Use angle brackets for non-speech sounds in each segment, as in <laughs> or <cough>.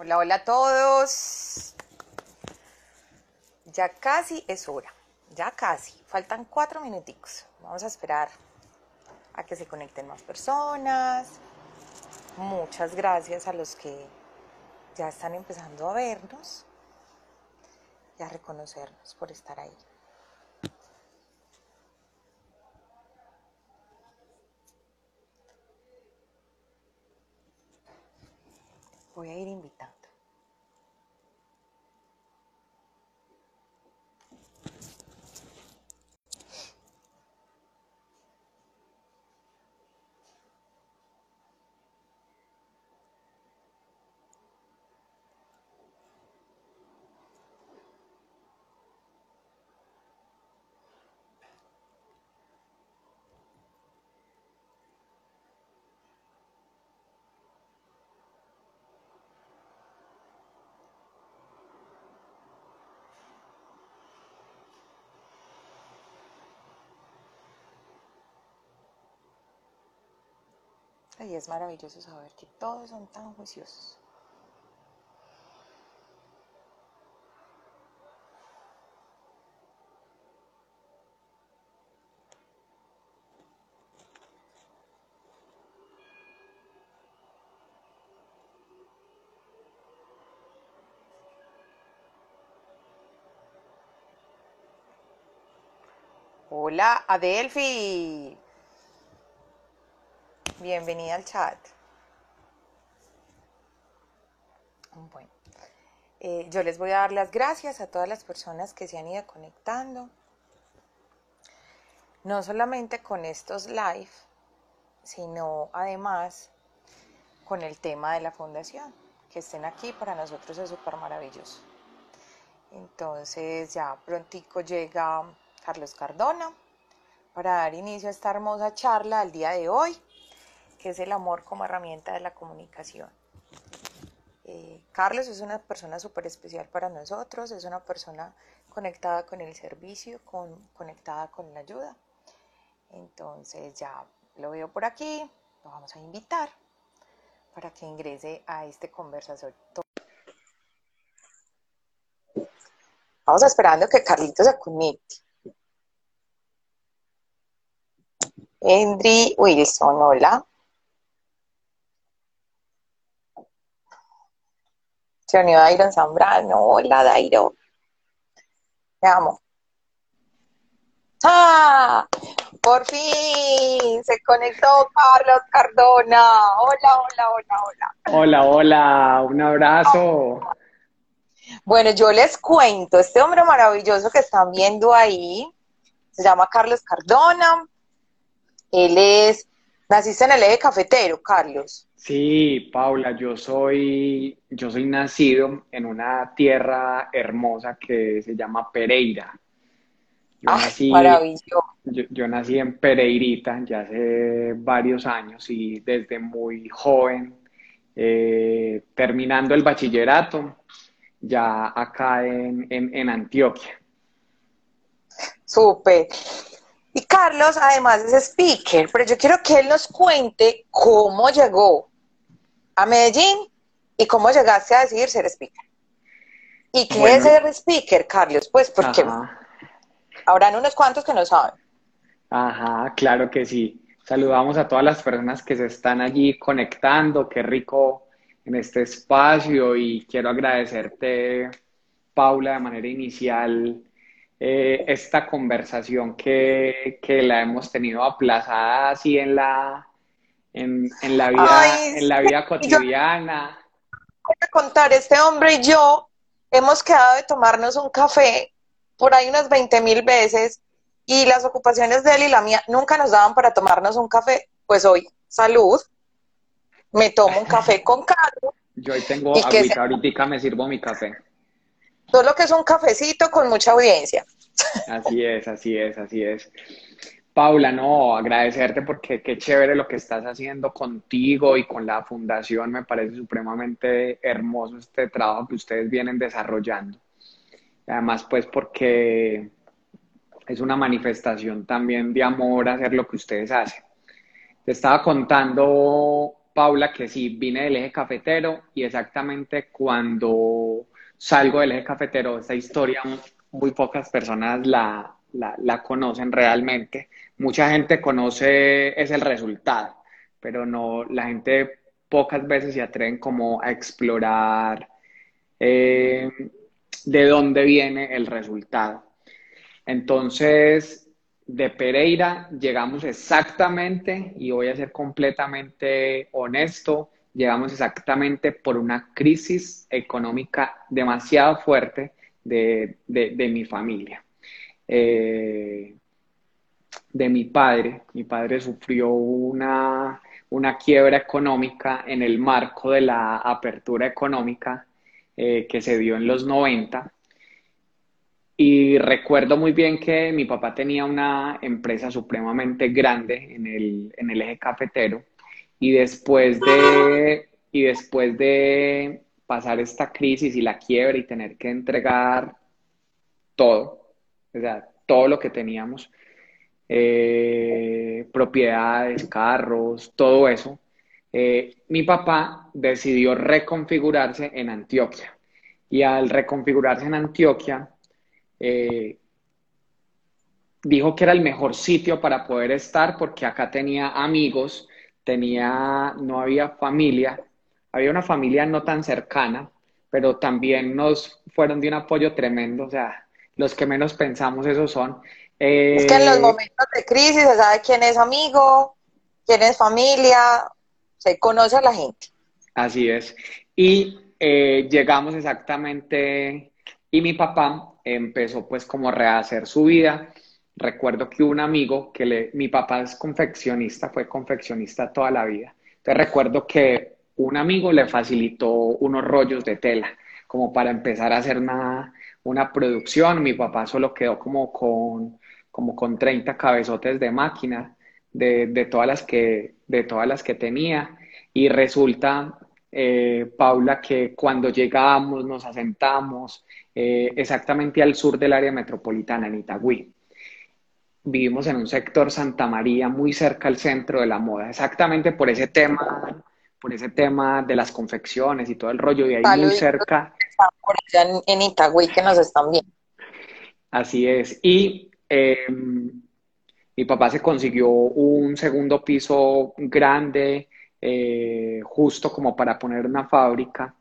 Hola, hola a todos. Ya casi es hora. Ya casi. Faltan cuatro minuticos. Vamos a esperar a que se conecten más personas. Muchas gracias a los que ya están empezando a vernos y a reconocernos por estar ahí. Voy a ir invitando. Y es maravilloso saber que todos son tan juiciosos. Hola, Adelphi. Bienvenida al chat. Bueno, eh, yo les voy a dar las gracias a todas las personas que se han ido conectando. No solamente con estos live, sino además con el tema de la fundación. Que estén aquí para nosotros es súper maravilloso. Entonces ya prontico llega Carlos Cardona para dar inicio a esta hermosa charla al día de hoy que es el amor como herramienta de la comunicación. Eh, Carlos es una persona súper especial para nosotros, es una persona conectada con el servicio, con, conectada con la ayuda. Entonces ya lo veo por aquí, lo vamos a invitar para que ingrese a este conversatorio. Vamos esperando que Carlitos se conecte. Henry Wilson, hola. Se unió Dairon Zambrano. Hola, Dairo. Te amo. ¡Ah! Por fin se conectó Carlos Cardona. Hola, hola, hola, hola. Hola, hola. Un abrazo. Bueno, yo les cuento, este hombre maravilloso que están viendo ahí, se llama Carlos Cardona. Él es, naciste en el eje cafetero, Carlos. Sí, Paula, yo soy, yo soy nacido en una tierra hermosa que se llama Pereira. Yo, nací, maravilloso. Yo, nací en Pereirita ya hace varios años y desde muy joven, eh, terminando el bachillerato, ya acá en, en, en Antioquia. Súper. Y Carlos además es speaker, pero yo quiero que él nos cuente cómo llegó a Medellín y cómo llegaste a decidir ser speaker. ¿Y qué es ser speaker, Carlos? Pues porque habrán unos cuantos que no saben. Ajá, claro que sí. Saludamos a todas las personas que se están allí conectando. Qué rico en este espacio y quiero agradecerte, Paula, de manera inicial eh, esta conversación que, que, la hemos tenido aplazada así en la, en, en la vida, en la vida cotidiana. voy a contar, este hombre y yo hemos quedado de tomarnos un café por ahí unas 20 mil veces y las ocupaciones de él y la mía nunca nos daban para tomarnos un café. Pues hoy, salud, me tomo un café <laughs> con Carlos. Yo hoy tengo agüita, ahorita me sirvo mi café. Todo lo que es un cafecito con mucha audiencia. Así es, así es, así es. Paula, no, agradecerte porque qué chévere lo que estás haciendo contigo y con la fundación. Me parece supremamente hermoso este trabajo que ustedes vienen desarrollando. Además, pues porque es una manifestación también de amor hacer lo que ustedes hacen. Te estaba contando, Paula, que sí, vine del eje cafetero y exactamente cuando salgo del eje cafetero, esta historia muy pocas personas la, la, conocen realmente. Mucha gente conoce es el resultado, pero no, la gente pocas veces se atreven como a explorar eh, de dónde viene el resultado. Entonces, de Pereira llegamos exactamente, y voy a ser completamente honesto, llegamos exactamente por una crisis económica demasiado fuerte de, mi familia. Eh, de mi padre. Mi padre sufrió una, una, quiebra económica en el marco de la apertura económica eh, que se dio en los 90 y recuerdo muy bien que mi papá tenía una empresa supremamente grande en el, en el eje cafetero y después de, y después de pasar esta crisis y la quiebra y tener que entregar todo, o todo lo que teníamos, eh, propiedades, carros, todo eso, eh, mi papá decidió reconfigurarse en Antioquia. Y al reconfigurarse en Antioquia, eh, dijo que era el mejor sitio para poder estar porque acá tenía amigos, tenía, no había familia, había una familia no tan cercana, pero también nos fueron de un apoyo tremendo, o sea, los que menos pensamos esos son. Es que en los eh, momentos de crisis se sabe quién es amigo, quién es familia, se conoce a la gente. Así es. Y eh, llegamos exactamente, y mi papá empezó pues como a rehacer su vida. Recuerdo que un amigo que le, mi papá es confeccionista, fue confeccionista toda la vida. Entonces recuerdo que un amigo le facilitó unos rollos de tela como para empezar a hacer una, una producción. Mi papá solo quedó como con, como con 30 cabezotes de máquina de, de, todas las que, de todas las que tenía. Y resulta, eh, Paula, que cuando llegamos, nos asentamos, eh, exactamente al sur del área metropolitana, en Itagüí. Vivimos en un sector Santa María, muy cerca al centro de la moda, exactamente por ese tema, por ese tema de las confecciones y todo el rollo, y ahí muy cerca. Por allá en, Itagüí que nos están viendo. Así es. Y em, mi papá se consiguió un segundo piso grande, eh, justo como para poner una fábrica,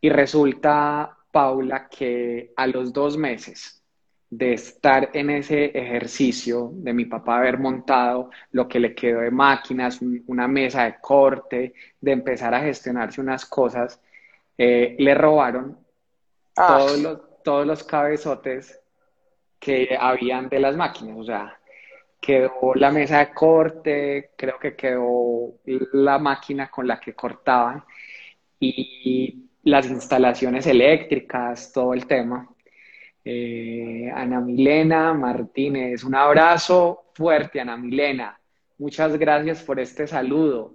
y resulta Paula, que a los dos meses de estar en ese ejercicio, de mi papá haber montado lo que le quedó de máquinas, una mesa de corte, de empezar a gestionarse unas cosas, eh, le robaron ah. todos, los, todos los cabezotes que habían de las máquinas. O sea, quedó la mesa de corte, creo que quedó la máquina con la que cortaban y las instalaciones eléctricas, todo el tema. Eh, Ana Milena Martínez, un abrazo fuerte, Ana Milena. Muchas gracias por este saludo.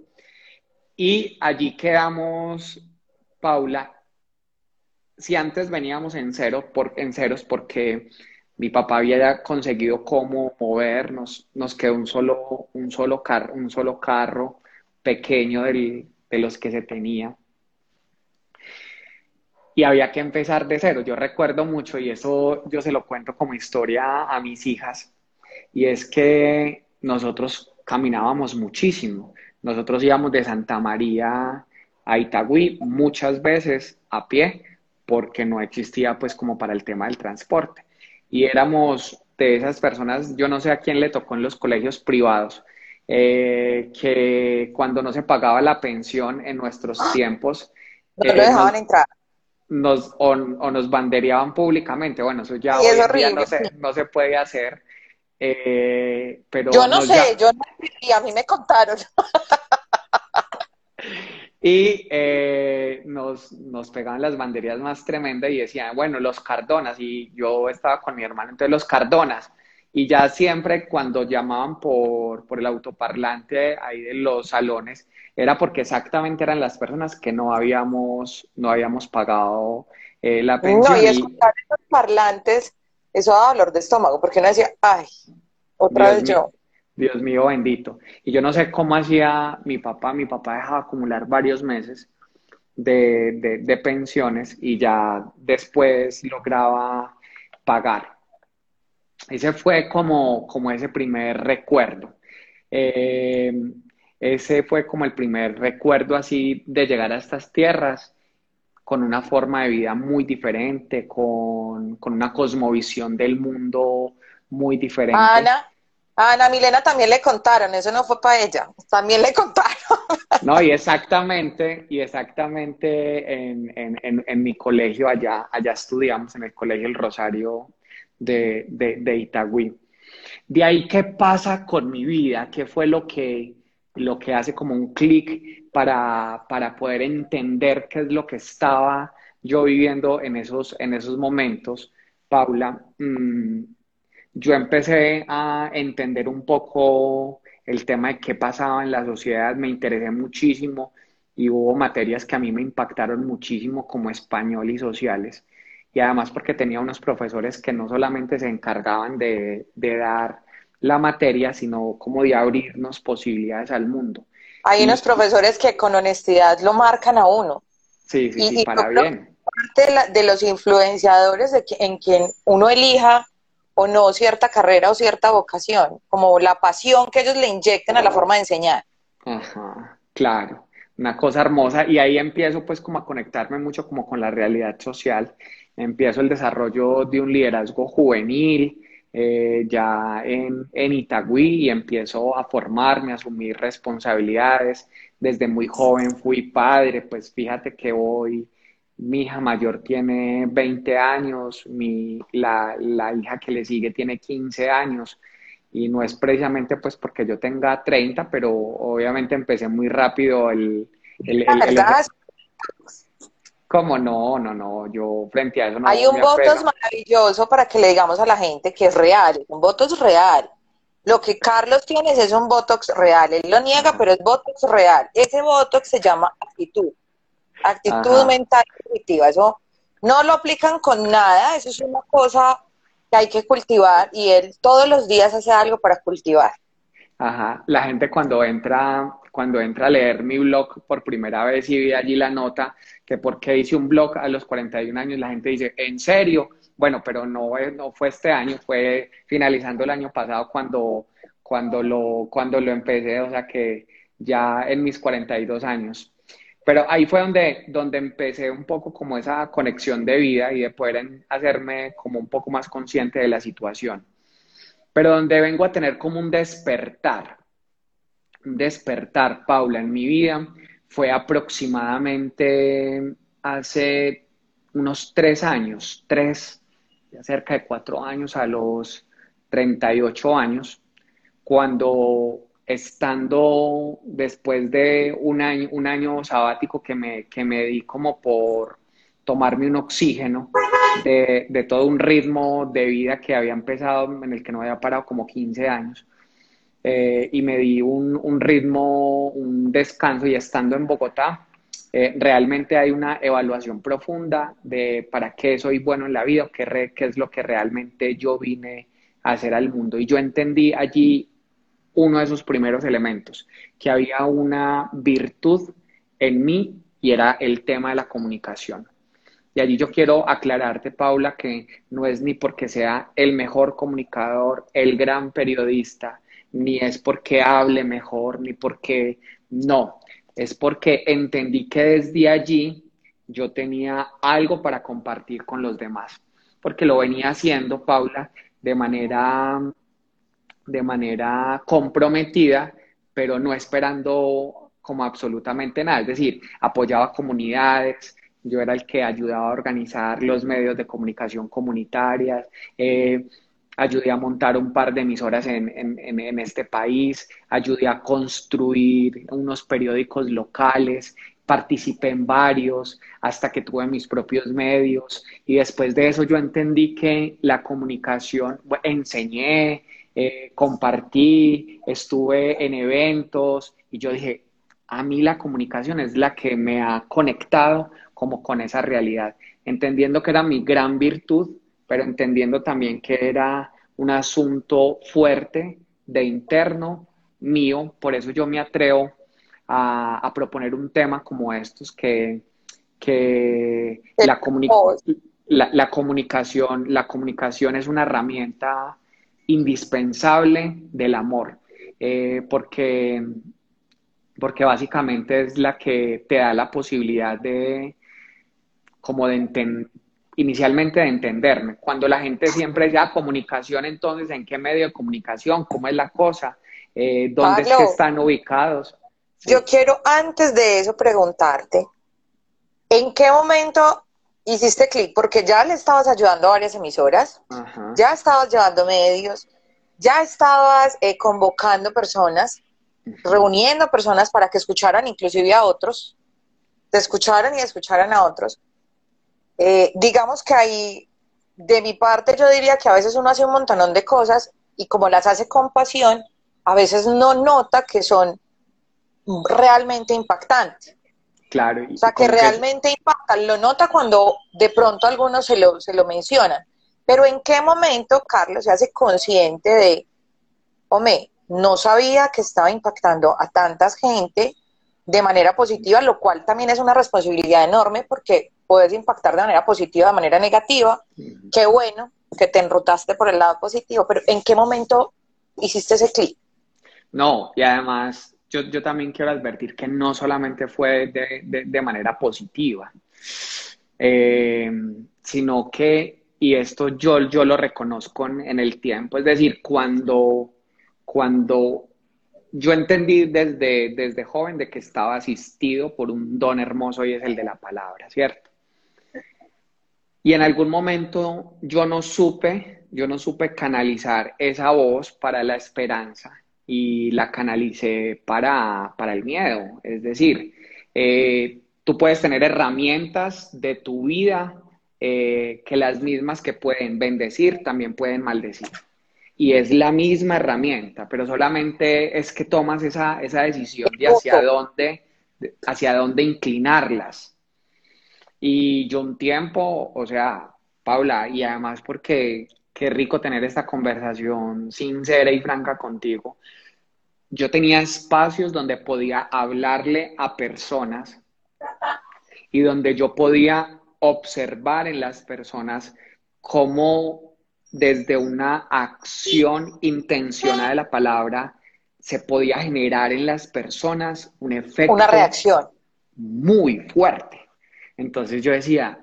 Y allí quedamos, Paula. Si antes veníamos en, cero, por, en ceros porque mi papá había conseguido cómo movernos, nos quedó un solo, un solo, carro, un solo carro pequeño de los que se tenía y había que empezar de cero. Yo recuerdo mucho, y eso yo se lo cuento como historia a mis hijas, y es que nosotros caminábamos muchísimo. Nosotros íbamos de Santa María a Itagüí muchas veces a pie, porque no existía pues como para el tema del transporte. Y éramos de esas personas, yo no sé a quién le tocó en los colegios privados, eh, que cuando no se pagaba la pensión en nuestros ¡Ah! tiempos... No lo dejaban entrar nos, o, nos bandereaban públicamente. Bueno, eso ya no, se, puede hacer. Eh, pero yo no sé, yo no y a mí me contaron. <laughs> y eh, nos, nos pegaban las banderías más tremendas y decían, bueno, los Cardonas, y yo estaba con mi hermano, entonces los Cardonas. Y ya siempre cuando llamaban por, por el autoparlante ahí de los salones, era porque exactamente eran las personas que no habíamos, no habíamos pagado eh, la pensión. No, y escuchar esos parlantes, eso da dolor de estómago, porque uno decía, ay, otra vez yo. Dios mío bendito. Y yo no sé cómo hacía mi papá, mi papá dejaba acumular varios meses de, de, pensiones y ya después lograba pagar. Ese fue como, como ese primer recuerdo. Eh, ese fue como el primer recuerdo así de llegar a estas tierras con una forma de vida muy diferente, con, con una cosmovisión del mundo muy diferente. Ana, Ana Milena también le contaron, eso no fue para ella, también le <laughs> contaron. No, y exactamente, y exactamente en, en, en, mi colegio allá, allá estudiamos, en el Colegio El Rosario de, de, de Itagüí. De ahí, ¿qué pasa con mi vida? ¿Qué fue lo que, lo que hace como un clic para, para poder entender qué es lo que estaba yo viviendo en esos, en esos momentos? Paula, mm, yo empecé a entender un poco el tema de qué pasaba en la sociedad, me interesé muchísimo y hubo materias que a mí me impactaron muchísimo como español y sociales. Y además porque tenía unos profesores que no solamente se encargaban de, dar la materia, sino como de abrirnos posibilidades al mundo. Hay unos profesores que con honestidad lo marcan a uno. Sí, sí, sí, para bien. Parte de, los influenciadores de en quien uno elija o no cierta carrera o cierta vocación, como la pasión que ellos le inyectan a la forma de enseñar. Ajá, claro, una cosa hermosa y ahí empiezo pues como a conectarme mucho como con la realidad social, empiezo el desarrollo de un liderazgo juvenil, eh, ya en, en, Itagüí y empiezo a formarme, a asumir responsabilidades. Desde muy joven fui padre, pues fíjate que hoy mi hija mayor tiene 20 años, mi, la, la, hija que le sigue tiene 15 años. Y no es precisamente pues porque yo tenga 30, pero obviamente empecé muy rápido el... el, ¿Cómo no? No, no, yo frente a eso no Hay un voto maravilloso para que le digamos a la gente que es real, un voto es real. Lo que Carlos tiene es un Botox real, él lo niega, pero es Botox real. Ese Botox se llama actitud actitud mental positiva. Eso no lo aplican con nada, eso es una cosa que hay que cultivar y él todos los días hace algo para cultivar. Ajá, la gente cuando entra, cuando entra a leer mi blog por primera vez y ve allí la nota que por qué hice un blog a los 41 años, la gente dice, ¿en serio? Bueno, pero no, no fue este año, fue finalizando el año pasado cuando, cuando, lo, cuando lo empecé, o sea que ya en mis 42 años. Pero ahí fue donde, donde empecé un poco como esa conexión de vida y de poder hacerme como un poco más consciente de la situación. Pero donde vengo a tener como un despertar, un despertar, Paula, en mi vida fue aproximadamente hace unos tres años, tres, cerca de cuatro años a los 38 años, cuando estando después de un año, un año sabático que me, que me di como por tomarme un oxígeno de, de, todo un ritmo de vida que había empezado, en el que no había parado como 15 años. Eh, y me di un, un, ritmo, un descanso y estando en Bogotá, eh, realmente hay una evaluación profunda de para qué soy bueno en la vida, qué, qué es lo que realmente yo vine a hacer al mundo. Y yo entendí allí uno de esos primeros elementos, que había una virtud en mí y era el tema de la comunicación. Y allí yo quiero aclararte, Paula, que no es ni porque sea el mejor comunicador, el gran periodista, ni es porque hable mejor, ni porque no, es porque entendí que desde allí yo tenía algo para compartir con los demás, porque lo venía haciendo, Paula, de manera de manera comprometida, pero no esperando como absolutamente nada. Es decir, apoyaba comunidades, yo era el que ayudaba a organizar los medios de comunicación comunitarias, eh, ayudé a montar un par de emisoras en, en, este país, ayudé a construir unos periódicos locales, participé en varios hasta que tuve mis propios medios y después de eso yo entendí que la comunicación, enseñé, eh, compartí, estuve en eventos y yo dije, a mí la comunicación es la que me ha conectado como con esa realidad, entendiendo que era mi gran virtud, pero entendiendo también que era un asunto fuerte de interno mío, por eso yo me atrevo a, proponer un tema como estos, que, que la, la, comunicación, la comunicación es una herramienta indispensable del amor, eh, porque, porque básicamente es la que te da la posibilidad de, como de inicialmente de entenderme. Cuando la gente siempre ya comunicación, entonces, ¿en qué medio de comunicación? ¿Cómo es la cosa? Eh, ¿Dónde es que están ubicados? Yo quiero antes de eso preguntarte, ¿en qué momento hiciste clic? Porque ya le estabas ayudando a varias emisoras, ya estabas llevando medios, ya estabas eh, convocando personas, reuniendo personas para que escucharan inclusive a otros, te escucharan y escucharan a otros. Eh, digamos que ahí, de mi parte, yo diría que a veces uno hace un montonón de cosas y como las hace con pasión, a veces no nota que son realmente impactantes. Claro. o sea, que realmente impactan. Lo nota cuando de pronto algunos se lo, se lo mencionan. Pero ¿en qué momento Carlos se hace consciente de, hombre, no sabía que estaba impactando a tanta gente de manera positiva, lo cual también es una responsabilidad enorme porque puedes impactar de manera positiva, de manera negativa. Qué bueno que te enrutaste por el lado positivo, pero ¿en qué momento hiciste ese clic? No, y además yo, yo, también quiero advertir que no solamente fue de, de, manera positiva, eh, sino que, y esto yo, yo lo reconozco en, el tiempo, es decir, cuando, cuando yo entendí desde, desde joven de que estaba asistido por un don hermoso y es el de la palabra, ¿cierto? Y en algún momento yo no supe, yo no supe canalizar esa voz para la esperanza y la canalicé para, el miedo. Es decir, eh, tú puedes tener herramientas de tu vida eh, que las mismas que pueden bendecir también pueden maldecir. Y es la misma herramienta, pero solamente es que tomas esa, esa decisión de hacia dónde, hacia dónde inclinarlas. Y yo un tiempo, o sea, Paula, y además porque qué rico tener esta conversación sincera y franca contigo. Yo tenía espacios donde podía hablarle a personas y donde yo podía observar en las personas cómo desde una acción intencional de la palabra se podía generar en las personas un efecto. Una reacción. Muy fuerte. Entonces yo decía,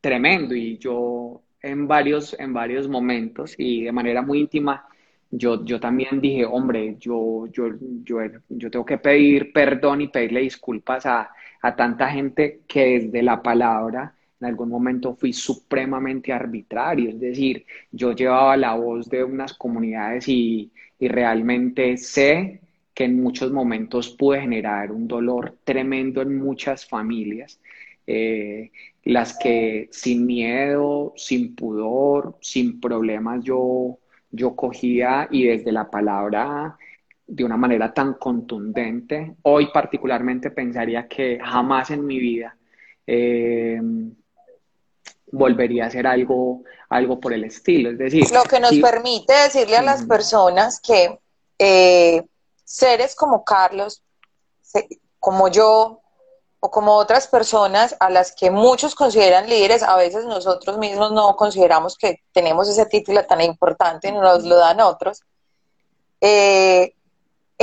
tremendo, y yo en varios, en varios momentos y de manera muy íntima, yo, yo también dije, hombre, yo, yo, yo, yo tengo que pedir perdón y pedirle disculpas a, a tanta gente que desde la palabra en algún momento fui supremamente arbitrario, es decir, yo llevaba la voz de unas comunidades y, y realmente sé que en muchos momentos pude generar un dolor tremendo en muchas familias eh, las que sin miedo, sin pudor, sin problemas yo, yo cogía y desde la palabra de una manera tan contundente, hoy particularmente pensaría que jamás en mi vida eh, volvería a hacer algo, algo por el estilo. Es decir, lo que nos permite decirle a las personas que eh, seres como Carlos, como yo, o como otras personas a las que muchos consideran líderes, a veces nosotros mismos no consideramos que tenemos ese título tan importante, nos lo dan otros, eh,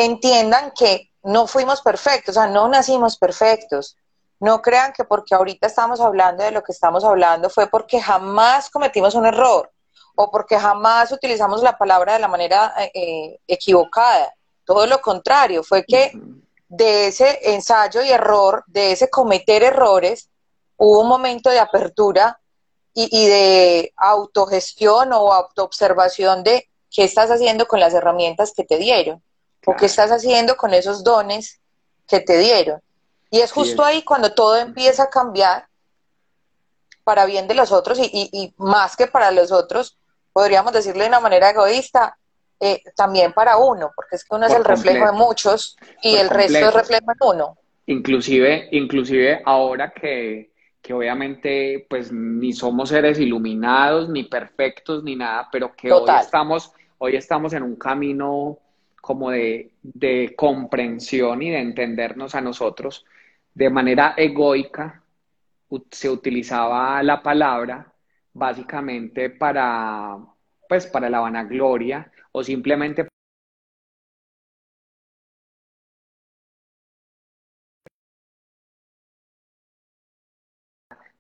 entiendan que no fuimos perfectos, o sea, no nacimos perfectos. No crean que porque ahorita estamos hablando de lo que estamos hablando fue porque jamás cometimos un error o porque jamás utilizamos la palabra de la manera eh, equivocada. Todo lo contrario, fue que de ese ensayo y error, de ese cometer errores, hubo un momento de apertura y, de autogestión o autoobservación de qué estás haciendo con las herramientas que te dieron o qué estás haciendo con esos dones que te dieron. Y es justo ahí cuando todo empieza a cambiar para bien de los otros y, y más que para los otros, podríamos decirlo de una manera egoísta, eh, también para uno, porque es que uno es el reflejo de muchos y el resto es reflejo de uno. Inclusive, inclusive ahora que, que obviamente pues ni somos seres iluminados, ni perfectos, ni nada, pero que hoy estamos, hoy estamos en un camino como de, de comprensión y de entendernos a nosotros, de manera egoica se utilizaba la palabra básicamente para, pues, para la vanagloria o simplemente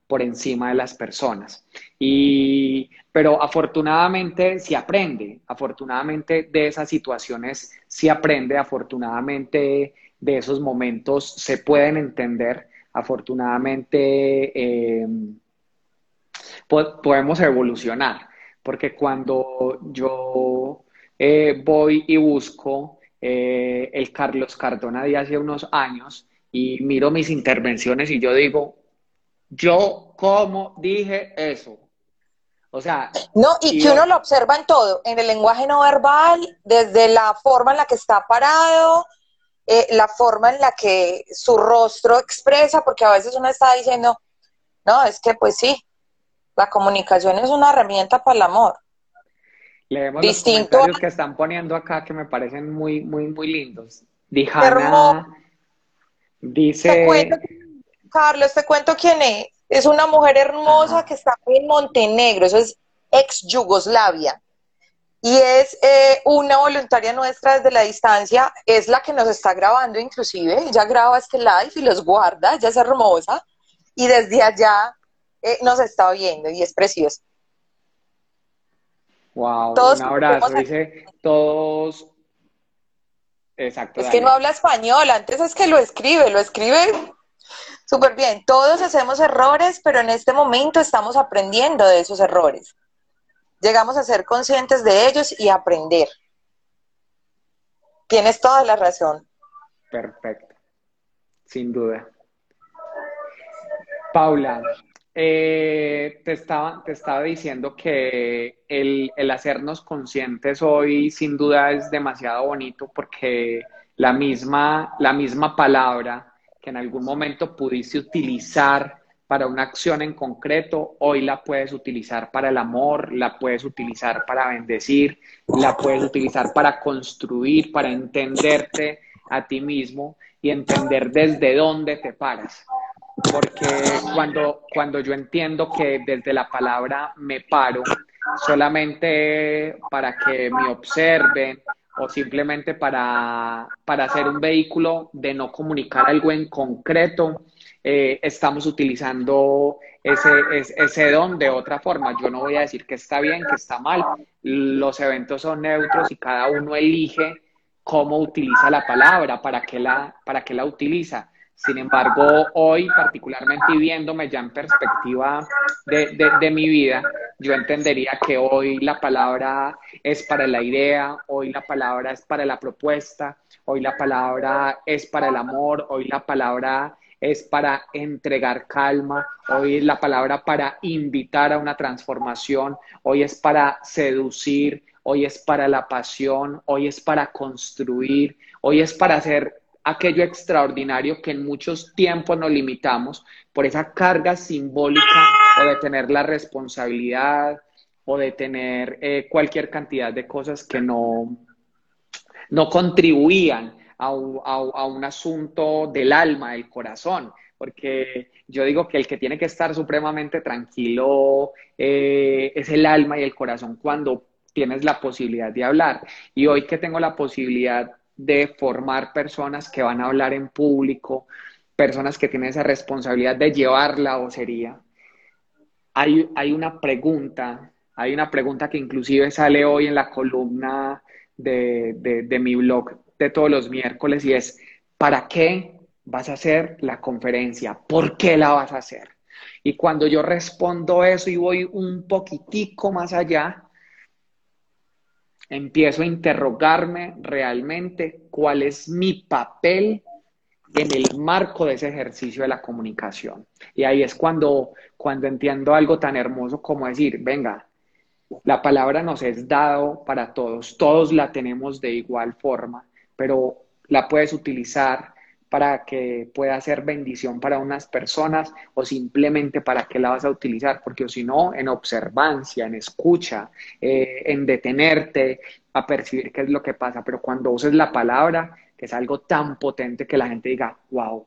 por encima de las personas. Y, pero afortunadamente se aprende, afortunadamente de esas situaciones se aprende, afortunadamente de esos momentos se pueden entender, afortunadamente eh, podemos evolucionar, porque cuando yo eh, voy y busco eh, el Carlos Cardona de hace unos años y miro mis intervenciones y yo digo, yo, ¿cómo dije eso? O sea. No, y, que uno lo observa en todo, en el lenguaje no verbal, desde la forma en la que está parado, eh, la forma en la que su rostro expresa, porque a veces uno está diciendo, no, es que pues sí, la comunicación es una herramienta para el amor. Leemos los comentarios que están poniendo acá que me parecen muy, muy, muy lindos. Dijana dice. Carlos, te cuento quién es. Es una mujer hermosa que está en Montenegro, eso es ex Yugoslavia. Y es eh, una voluntaria nuestra desde la distancia, es la que nos está grabando inclusive. Ella graba este live y los guarda, ella es hermosa. Y desde allá eh, nos está viendo y es precioso. Wow, un abrazo. Dice todos. Exacto. Es que no habla español, antes es que lo escribe, lo escribe Súper bien, todos hacemos errores, pero en este momento estamos aprendiendo de esos errores. Llegamos a ser conscientes de ellos y aprender. Tienes toda la razón. Perfecto, sin duda. Paula, eh, te, estaba, te estaba diciendo que el, el hacernos conscientes hoy sin duda es demasiado bonito porque la misma, la misma palabra que en algún momento pudiste utilizar para una acción en concreto, hoy la puedes utilizar para el amor, la puedes utilizar para bendecir, la puedes utilizar para construir, para entenderte a ti mismo y entender desde dónde te paras. Porque cuando, cuando yo entiendo que desde la palabra me paro, solamente para que me observen, o simplemente para, para hacer un vehículo de no comunicar algo en concreto, eh, estamos utilizando ese, ese, don de otra forma. Yo no voy a decir que está bien, que está mal. Los eventos son neutros y cada uno elige cómo utiliza la palabra, para qué la, para qué la utiliza. Sin embargo, hoy, particularmente viéndome ya en perspectiva de, mi vida, yo entendería que hoy la palabra es para la idea, hoy la palabra es para la propuesta, hoy la palabra es para el amor, hoy la palabra es para entregar calma, hoy es la palabra para invitar a una transformación, hoy es para seducir, hoy es para la pasión, hoy es para construir, hoy es para hacer aquello extraordinario que en muchos tiempos nos limitamos por esa carga simbólica o de tener la responsabilidad o de tener eh, cualquier cantidad de cosas que no, no contribuían a, un asunto del alma, del corazón, porque yo digo que el que tiene que estar supremamente tranquilo eh, es el alma y el corazón cuando tienes la posibilidad de hablar. Y hoy que tengo la posibilidad de formar personas que van a hablar en público, personas que tienen esa responsabilidad de llevar la vocería. Hay, hay una pregunta, hay una pregunta que inclusive sale hoy en la columna de, de mi blog de todos los miércoles y es, ¿para qué vas a hacer la conferencia? ¿Por qué la vas a hacer? Y cuando yo respondo eso y voy un poquitico más allá, empiezo a interrogarme realmente cuál es mi papel en el marco de ese ejercicio de la comunicación. Y ahí es cuando, cuando entiendo algo tan hermoso como decir, venga, la palabra nos es dado para todos, todos la tenemos de igual forma, pero la puedes utilizar para que pueda ser bendición para unas personas o simplemente para qué la vas a utilizar, porque si no, en observancia, en escucha, eh, en detenerte, a percibir qué es lo que pasa, pero cuando uses la palabra, que es algo tan potente que la gente diga, wow,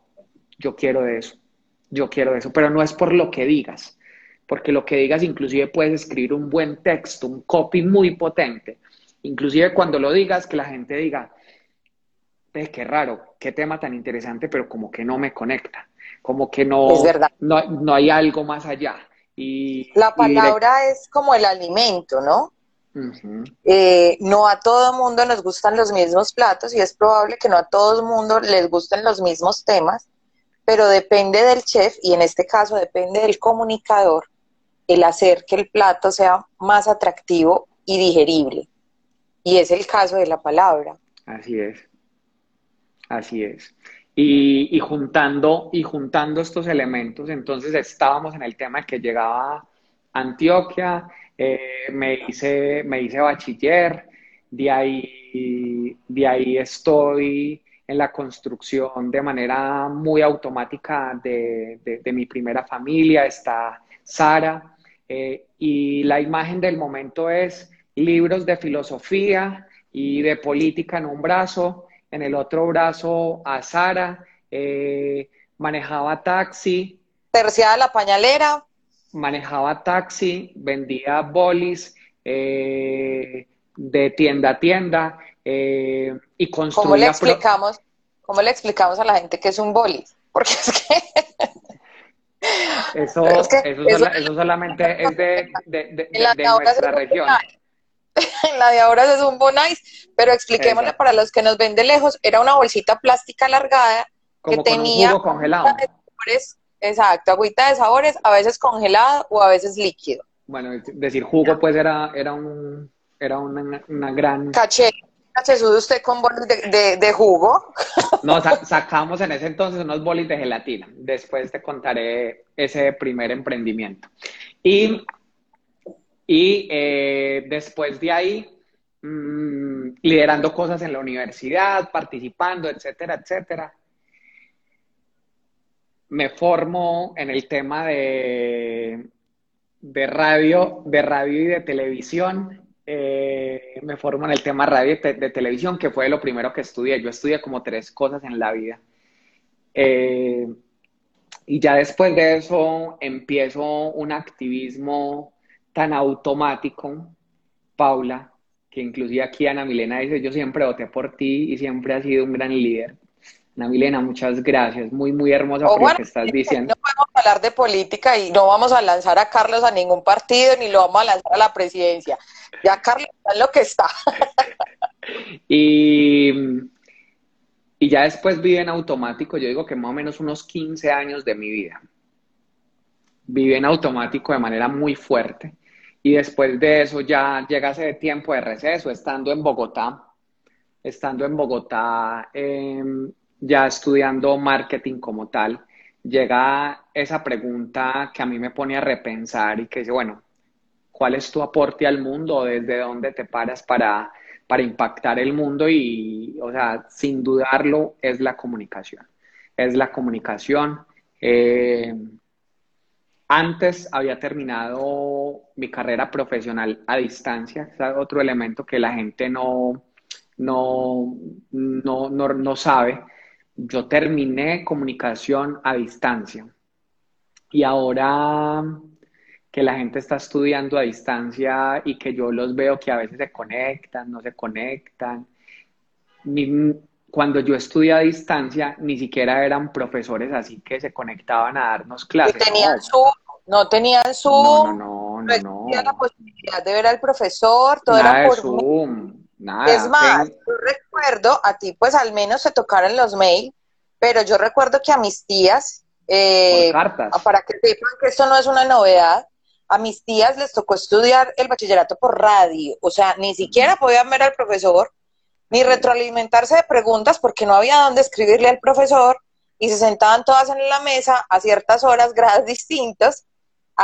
yo quiero eso, yo quiero eso, pero no es por lo que digas, porque lo que digas inclusive puedes escribir un buen texto, un copy muy potente, inclusive cuando lo digas, que la gente diga, es qué raro, qué tema tan interesante, pero como que no me conecta, como que no, no, no, hay algo más allá. Y, la palabra es como el alimento, ¿no? Eh, no a todo mundo nos gustan los mismos platos y es probable que no a todo el mundo les gusten los mismos temas, pero depende del chef y en este caso depende del comunicador el hacer que el plato sea más atractivo y digerible. Y es el caso de la palabra. Así es. Así es. Y, juntando, y juntando estos elementos, entonces estábamos en el tema que llegaba Antioquia, eh, me, hice, me hice bachiller, de ahí, de ahí estoy en la construcción de manera muy automática de, mi primera familia, está Sara, eh, y la imagen del momento es libros de filosofía y de política en un brazo, en el otro brazo a Sara, eh, manejaba taxi. Terciada la pañalera. Manejaba taxi, vendía bolis eh, de tienda a tienda eh, y construía... ¿Cómo le, explicamos, ¿Cómo le explicamos a la gente que es un bolis? Porque es que... Eso, <laughs> eso, solamente es de, de, nuestra región. <laughs> la de ahora es un bonais, pero expliquémosle para los que nos ven de lejos, era una bolsita plástica alargada que tenía un congelado. exacto, agüita de sabores, a veces congelado o a veces líquido. Bueno, decir jugo pues era, era un era una, gran caché. ¿Cachezudo usted con bolis de, jugo? <laughs> No, sacamos en ese entonces unos bolis de gelatina. Después te contaré ese primer emprendimiento. Y y eh, después de ahí, mm, liderando cosas en la universidad, participando, etcétera, etcétera. Me formo en el tema de, de radio, de radio y de televisión. Eh, me formo en el tema radio y de televisión, que fue lo primero que estudié. Yo estudié como tres cosas en la vida. Eh, y ya después de eso empiezo un activismo tan automático, Paula, que inclusive aquí Ana Milena dice, yo siempre voté por ti y siempre has sido un gran líder. Ana Milena, muchas gracias, muy, muy hermosa por lo que estás diciendo. No podemos hablar de política y no vamos a lanzar a Carlos a ningún partido ni lo vamos a lanzar a la presidencia. Ya Carlos está en lo que está. <laughs> y, y ya después vive en automático, yo digo que más o menos unos 15 años de mi vida. Vive en automático de manera muy fuerte. Y después de eso ya llega ese tiempo de receso, estando en Bogotá, estando en Bogotá, em, ya estudiando marketing como tal, llega esa pregunta que a mí me pone a repensar y que dice, bueno, ¿cuál es tu aporte al mundo? ¿Desde dónde te paras para, para impactar el mundo? Y, o sea, sin dudarlo, es la comunicación. Es la comunicación. Eh, antes había terminado mi carrera profesional a distancia, es otro elemento que la gente no, no, no, no, sabe. Yo terminé comunicación a distancia y ahora que la gente está estudiando a distancia y que yo los veo que a veces se conectan, no se conectan. cuando yo estudié a distancia, ni siquiera eran profesores así que se conectaban a darnos clases. Y tenían su no tenían Zoom, no, no, no, no, la posibilidad de ver al profesor, todo era por Zoom, nada. Es más, yo recuerdo, a ti pues al menos se tocaron los mails, pero yo recuerdo que a mis tías, eh, para que sepan que esto no es una novedad, a mis tías les tocó estudiar el bachillerato por radio, o sea, ni siquiera podían ver al profesor, ni retroalimentarse de preguntas porque no había dónde escribirle al profesor y se sentaban todas en la mesa a ciertas horas, <laughs> grados distintos,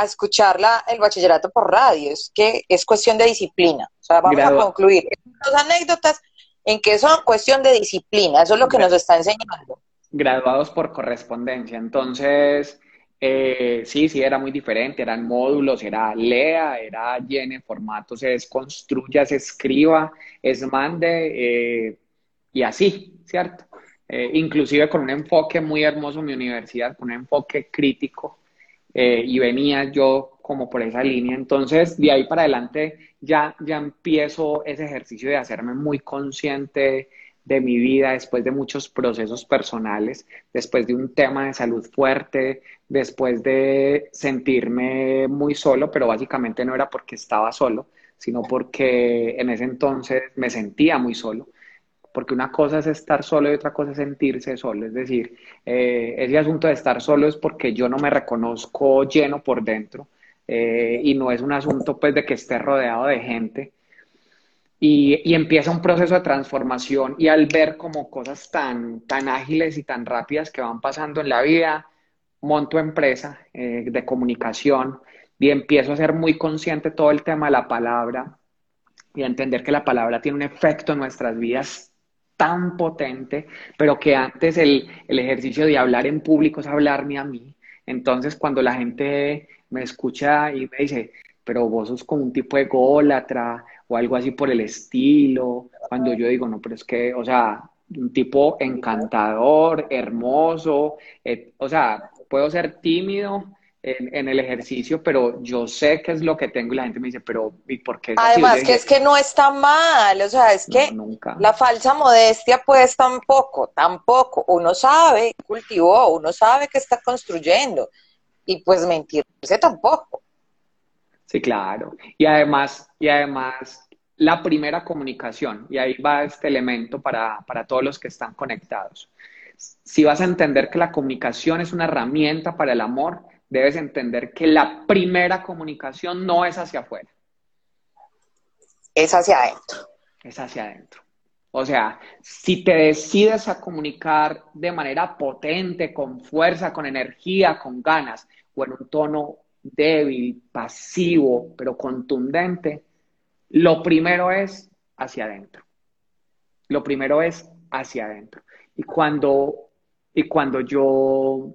a escuchar el bachillerato por radio. Es que es cuestión de disciplina. O sea, vamos a concluir. Dos anécdotas en que son cuestión de disciplina. Eso es lo que nos está enseñando. Graduados por correspondencia. Entonces, Eh, sí, sí, era muy diferente, eran módulos, era lea, era llene formatos, se desconstruya, se escriba, es mande, eh, y así, ¿cierto? Eh, inclusive con un enfoque muy hermoso en mi universidad, con un enfoque crítico, y venía yo como por esa línea. Entonces, de ahí para adelante ya, ya empiezo ese ejercicio de hacerme muy consciente de mi vida, después de muchos procesos personales, después de un tema de salud fuerte, después de sentirme muy solo, pero básicamente no era porque estaba solo, sino porque en ese entonces me sentía muy solo. Porque una cosa es estar solo y otra cosa es sentirse solo. Es decir, eh, ese asunto de estar solo es porque yo no me reconozco lleno por dentro eh, y no es un asunto pues de que esté rodeado de gente y, empieza un proceso de transformación y al ver como cosas tan, tan ágiles y tan rápidas que van pasando en la vida, monto empresa eh, de comunicación y empiezo a ser muy consciente todo el tema de la palabra y a entender que la palabra tiene un efecto en nuestras vidas tan potente, pero que antes el, el ejercicio de hablar en público es hablarme a mí. Entonces, cuando la gente me escucha y me dice, pero vos sos como un tipo de o algo así por el estilo, cuando yo digo, no, pero es que, o sea, un tipo encantador, hermoso, o sea, puedo ser tímido en, el ejercicio, pero yo sé qué es lo que tengo y la gente me dice, pero ¿y por qué? Además, que es que no está mal, o sea, es que la falsa modestia pues tampoco, tampoco, uno sabe, cultivó, uno sabe que está construyendo y pues mentirse tampoco. Sí, claro. Y además, y además, la primera comunicación, y ahí va este elemento para, para todos los que están conectados. Si vas a entender que la comunicación es una herramienta para el amor, debes entender que la primera comunicación no es hacia afuera. Es hacia adentro. Es hacia adentro. O sea, si te decides a comunicar de manera potente, con fuerza, con energía, con ganas, o en un tono débil, pasivo, pero contundente, lo primero es hacia adentro. Lo primero es hacia adentro. Y cuando, y cuando yo,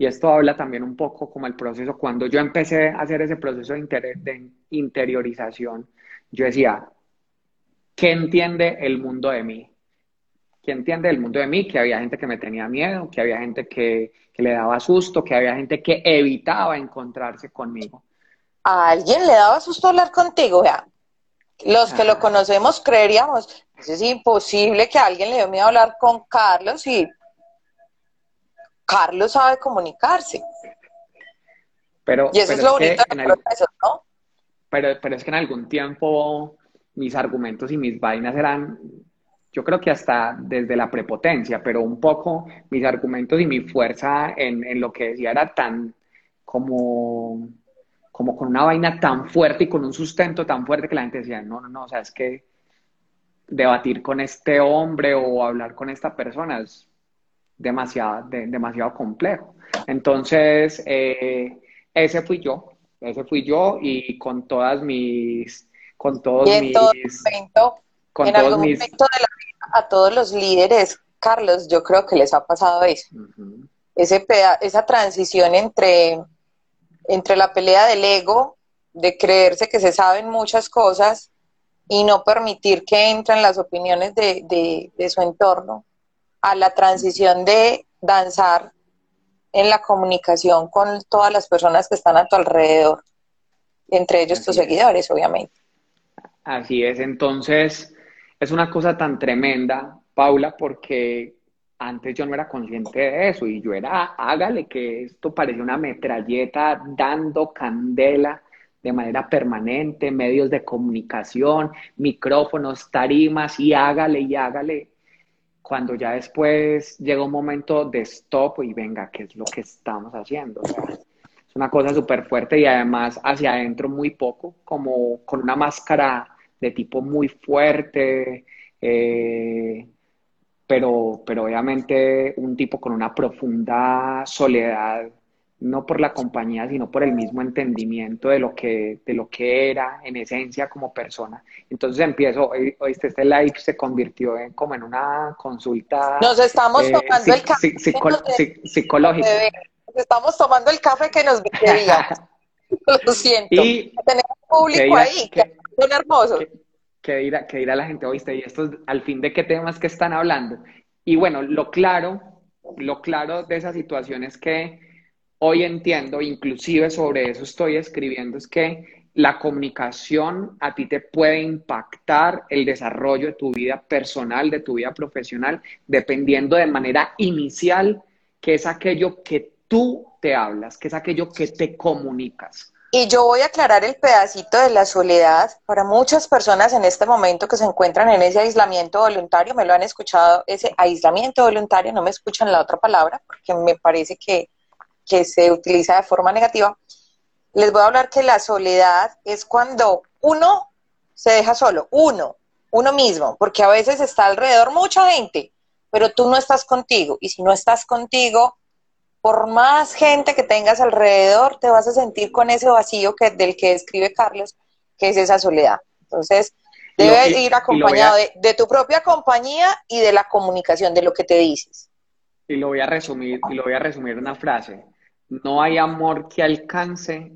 y esto habla también un poco como el proceso, cuando yo empecé a hacer ese proceso de, de interiorización, yo decía, ¿qué entiende el mundo de mí? ¿Qué entiende el mundo de mí? Que había gente que me tenía miedo, que había gente que, le daba susto, que había gente que evitaba encontrarse conmigo. ¿A alguien le daba susto hablar contigo? ya los que lo conocemos creeríamos, es imposible que a alguien le dé miedo hablar con Carlos y Carlos sabe comunicarse. Pero, y eso es lo bonito del proceso, ¿no? Pero, pero es que en algún tiempo mis argumentos y mis vainas eran yo creo que hasta desde la prepotencia, pero un poco mis argumentos y mi fuerza en, lo que decía era tan como, como con una vaina tan fuerte y con un sustento tan fuerte que la gente decía, no, no, no, o sea, es que debatir con este hombre o hablar con esta persona es demasiado, demasiado complejo. Entonces, eh, ese fui yo, ese fui yo y con todas mis, con todos mis... Con en algún momento de la a todos los líderes, Carlos, yo creo que les ha pasado eso. Ese esa transición entre, entre la pelea del ego, de creerse que se saben muchas cosas y no permitir que entren las opiniones de, su entorno, a la transición de danzar en la comunicación con todas las personas que están a tu alrededor, entre ellos tus seguidores, obviamente. Así es, entonces es una cosa tan tremenda, Paula, porque antes yo no era consciente de eso y yo era, hágale que esto parece una metralleta dando candela de manera permanente, medios de comunicación, micrófonos, tarimas y hágale y hágale. Cuando ya después llega un momento de stop y venga, ¿qué es lo que estamos haciendo? es una cosa súper fuerte y además hacia adentro muy poco, como con una máscara de tipo muy fuerte, eh, pero, pero obviamente un tipo con una profunda soledad, no por la compañía, sino por el mismo entendimiento de lo que, de lo que era en esencia como persona. Entonces empiezo, oíste, este live se convirtió en, como en una consulta. Nos estamos eh, tomando el psicológica. estamos tomando el café que nos debíamos. <laughs> Lo siento. Y tenemos público ahí, que, son hermosos. Que, dirá, que dirá la gente, oíste, y estos, al fin de qué temas que están hablando. Y bueno, lo claro, lo claro de esa situación es que hoy entiendo, inclusive sobre eso estoy escribiendo, es que la comunicación a ti te puede impactar el desarrollo de tu vida personal, de tu vida profesional, dependiendo de manera inicial, que es aquello que tú te hablas, que es aquello que te comunicas. Y yo voy a aclarar el pedacito de la soledad. Para muchas personas en este momento que se encuentran en ese aislamiento voluntario, me lo han escuchado, ese aislamiento voluntario, no me escuchan la otra palabra, porque me parece que, que se utiliza de forma negativa. Les voy a hablar que la soledad es cuando uno se deja solo, uno, uno mismo, porque a veces está alrededor mucha gente, pero tú no estás contigo. Y si no estás contigo, por más gente que tengas alrededor, te vas a sentir con ese vacío que, del que describe Carlos, que es esa soledad. Entonces, debe ir acompañado de, tu propia compañía y de la comunicación, de lo que te dices. Y lo voy a resumir, y lo voy a resumir en una frase. No hay amor que alcance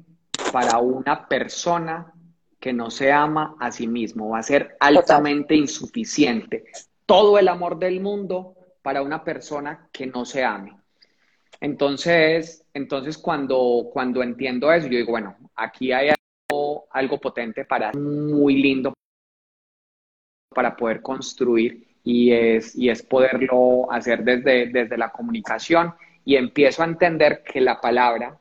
para una persona que no se ama a sí mismo. Va a ser altamente insuficiente. Todo el amor del mundo para una persona que no se ame. Entonces, entonces cuando, cuando entiendo eso, yo digo, bueno, aquí hay algo, algo potente para, muy lindo para poder construir y es, y es poderlo hacer desde, desde la comunicación y empiezo a entender que la palabra,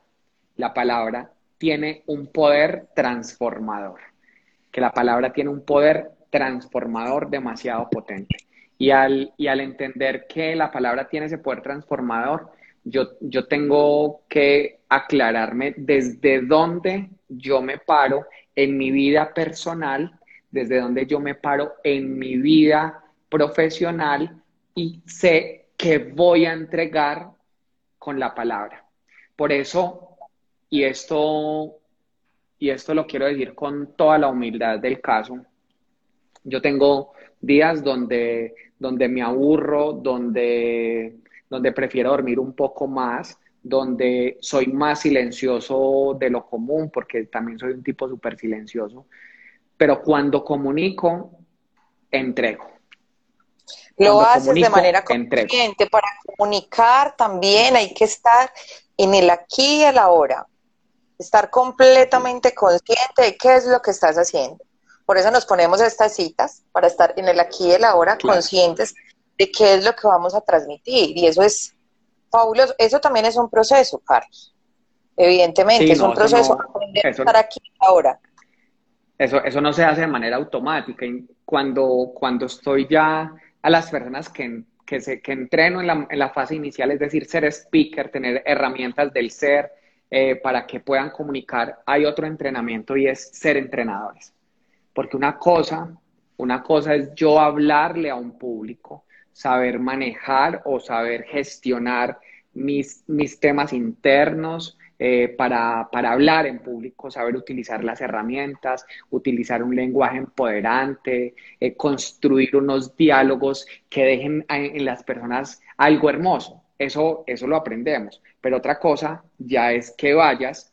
la palabra tiene un poder transformador, que la palabra tiene un poder transformador demasiado potente. Y al, y al entender que la palabra tiene ese poder transformador, yo, tengo que aclararme desde dónde yo me paro en mi vida personal, desde dónde yo me paro en mi vida profesional y sé que voy a entregar con la palabra. Por eso, y esto, y esto lo quiero decir con toda la humildad del caso, yo tengo días donde, donde me aburro, donde donde prefiero dormir un poco más, donde soy más silencioso de lo común, porque también soy un tipo súper silencioso, pero cuando comunico, entrego. Lo haces de manera consciente. Para comunicar también hay que estar en el aquí y el ahora. Estar completamente consciente de qué es lo que estás haciendo. Por eso nos ponemos estas citas, para estar en el aquí y el ahora, conscientes de qué es lo que vamos a transmitir. Y eso es fabuloso. Eso también es un proceso, Carlos. Evidentemente, es un proceso aprender a estar aquí ahora. Eso, eso no se hace de manera automática. Cuando, cuando estoy ya a las personas que, que, se, que entreno en la, en la, fase inicial, es decir, ser speaker, tener herramientas del ser eh, para que puedan comunicar, hay otro entrenamiento y es ser entrenadores. Porque una cosa, una cosa es yo hablarle a un público saber manejar o saber gestionar mis, mis temas internos eh, para, hablar en público, saber utilizar las herramientas, utilizar un lenguaje empoderante, eh, construir unos diálogos que dejen en las personas algo hermoso. Eso, eso lo aprendemos. Pero otra cosa ya es que vayas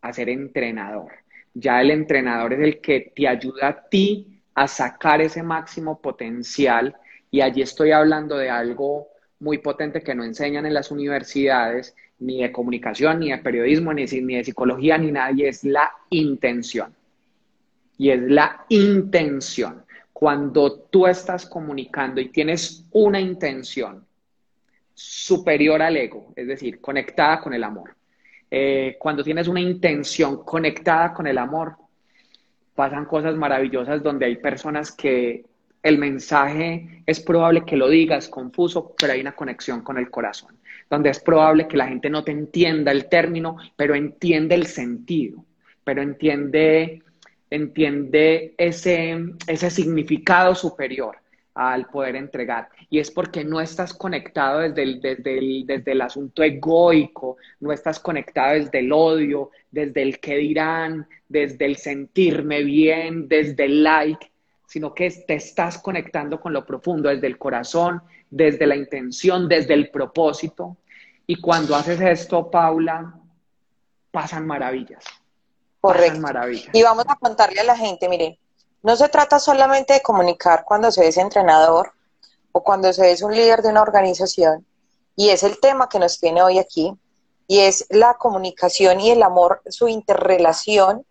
a ser entrenador. Ya el entrenador es el que te ayuda a ti a sacar ese máximo potencial y allí estoy hablando de algo muy potente que no enseñan en las universidades, ni de comunicación, ni de periodismo, ni, de psicología, ni nadie, es la intención. Y es la intención. Cuando tú estás comunicando y tienes una intención superior al ego, es decir, conectada con el amor. Eh, cuando tienes una intención conectada con el amor, pasan cosas maravillosas donde hay personas que el mensaje es probable que lo digas confuso, pero hay una conexión con el corazón, donde es probable que la gente no te entienda el término, pero entiende el sentido, pero entiende, entiende ese, ese significado superior al poder entregar. Y es porque no estás conectado desde el, desde, el, desde el asunto egoico, no estás conectado desde el odio, desde el qué dirán, desde el sentirme bien, desde el like, sino que te estás conectando con lo profundo, desde el corazón, desde la intención, desde el propósito. Y cuando haces esto, Paula, pasan maravillas. Correcto. Pasan maravillas. Y vamos a contarle a la gente, miren, no se trata solamente de comunicar cuando se es entrenador o cuando se es un líder de una organización, y es el tema que nos tiene hoy aquí, y es la comunicación y el amor, su interrelación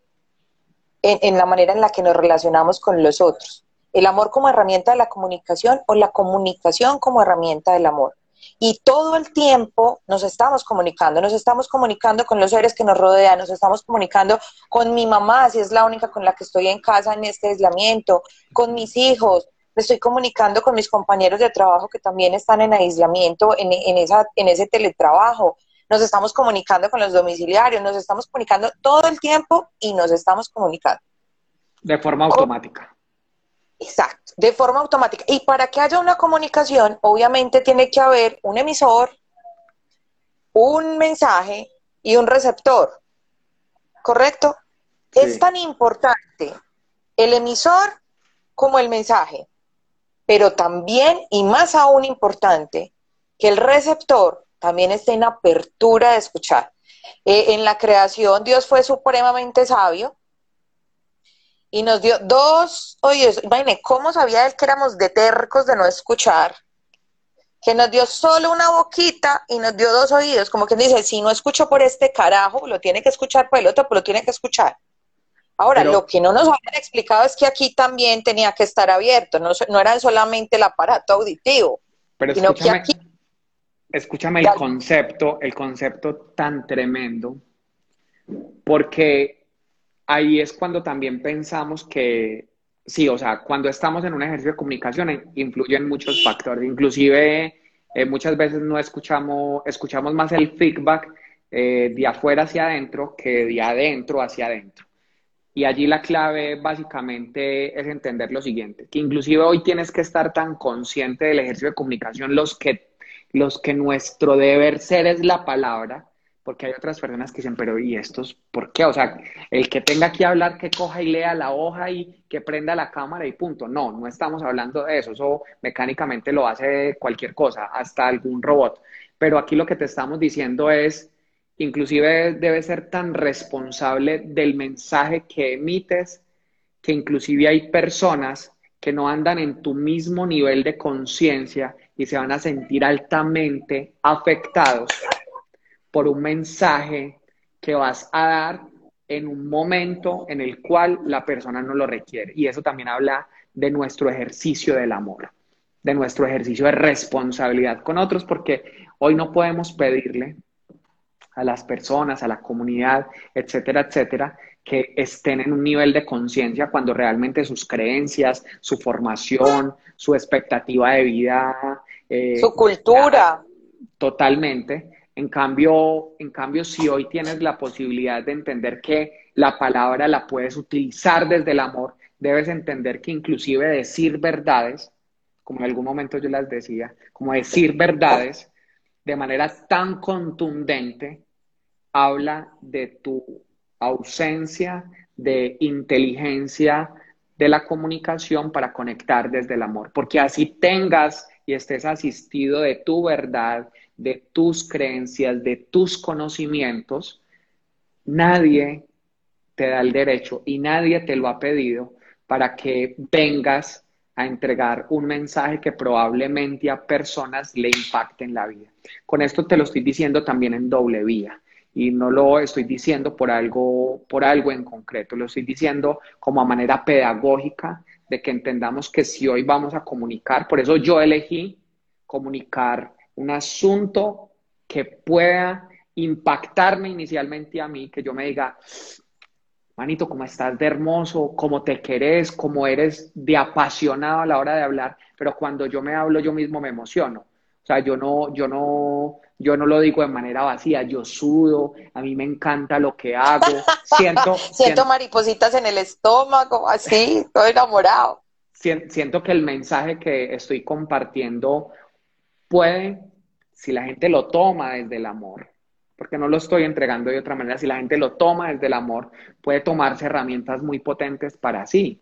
en, la manera en la que nos relacionamos con los otros. El amor como herramienta de la comunicación o la comunicación como herramienta del amor. Y todo el tiempo nos estamos comunicando, nos estamos comunicando con los seres que nos rodean, nos estamos comunicando con mi mamá, si es la única con la que estoy en casa en este aislamiento, con mis hijos, me estoy comunicando con mis compañeros de trabajo que también están en aislamiento, en, en, esa, en ese teletrabajo, nos estamos comunicando con los domiciliarios, nos estamos comunicando todo el tiempo y nos estamos comunicando. De forma automática. Exacto, de forma automática. Y para que haya una comunicación, obviamente tiene que haber un emisor, un mensaje y un receptor. ¿Correcto? Sí. Es tan importante el emisor como el mensaje, pero también y más aún importante que el receptor también esté en apertura de escuchar. Eh, en la creación Dios fue supremamente sabio y nos dio dos oídos. Imagínense, ¿cómo sabía él que éramos de tercos de no escuchar? Que nos dio solo una boquita y nos dio dos oídos. Como quien dice, si no escucho por este carajo, lo tiene que escuchar por el otro, pero lo tiene que escuchar. Ahora, pero, lo que no nos habían explicado es que aquí también tenía que estar abierto, no, no era solamente el aparato auditivo, pero sino que aquí... Escúchame el concepto, el concepto tan tremendo, porque ahí es cuando también pensamos que, sí, o sea, cuando estamos en un ejercicio de comunicación eh, influyen muchos factores, inclusive eh, muchas veces no escuchamos, escuchamos más el feedback eh, de afuera hacia adentro que de adentro hacia adentro. Y allí la clave básicamente es entender lo siguiente, que inclusive hoy tienes que estar tan consciente del ejercicio de comunicación, los que, los que nuestro deber ser es la palabra, porque hay otras personas que dicen, pero ¿y estos por qué? O sea, el que tenga que hablar, que coja y lea la hoja y que prenda la cámara y punto. No, no estamos hablando de eso, eso mecánicamente lo hace cualquier cosa, hasta algún robot. Pero aquí lo que te estamos diciendo es inclusive debe ser tan responsable del mensaje que emites que inclusive hay personas que no andan en tu mismo nivel de conciencia y se van a sentir altamente afectados por un mensaje que vas a dar en un momento en el cual la persona no lo requiere. Y eso también habla de nuestro ejercicio del amor, de nuestro ejercicio de responsabilidad con otros, porque hoy no podemos pedirle a las personas, a la comunidad, etcétera, etcétera, que estén en un nivel de conciencia cuando realmente sus creencias, su formación, su expectativa de vida, eh, su cultura, totalmente. En cambio, en cambio, si hoy tienes la posibilidad de entender que la palabra la puedes utilizar desde el amor, debes entender que inclusive decir verdades, como en algún momento yo las decía, como decir verdades de manera tan contundente, habla de tu ausencia de inteligencia de la comunicación para conectar desde el amor, porque así tengas y estés asistido de tu verdad, de tus creencias, de tus conocimientos, nadie te da el derecho y nadie te lo ha pedido para que vengas a entregar un mensaje que probablemente a personas le impacte en la vida. Con esto te lo estoy diciendo también en doble vía y no lo estoy diciendo por algo, por algo en concreto, lo estoy diciendo como a manera pedagógica de que entendamos que si hoy vamos a comunicar, por eso yo elegí comunicar un asunto que pueda impactarme inicialmente a mí, que yo me diga, manito, cómo estás de hermoso, cómo te querés, cómo eres de apasionado a la hora de hablar, pero cuando yo me hablo yo mismo me emociono. O sea, yo no, yo no, yo no lo digo de manera vacía, yo sudo, a mí me encanta lo que hago, siento... <laughs> siento, maripositas en el estómago, así, estoy enamorado. Siento que el mensaje que estoy compartiendo puede, si la gente lo toma desde el amor, porque no lo estoy entregando de otra manera, si la gente lo toma desde el amor, puede tomarse herramientas muy potentes para sí.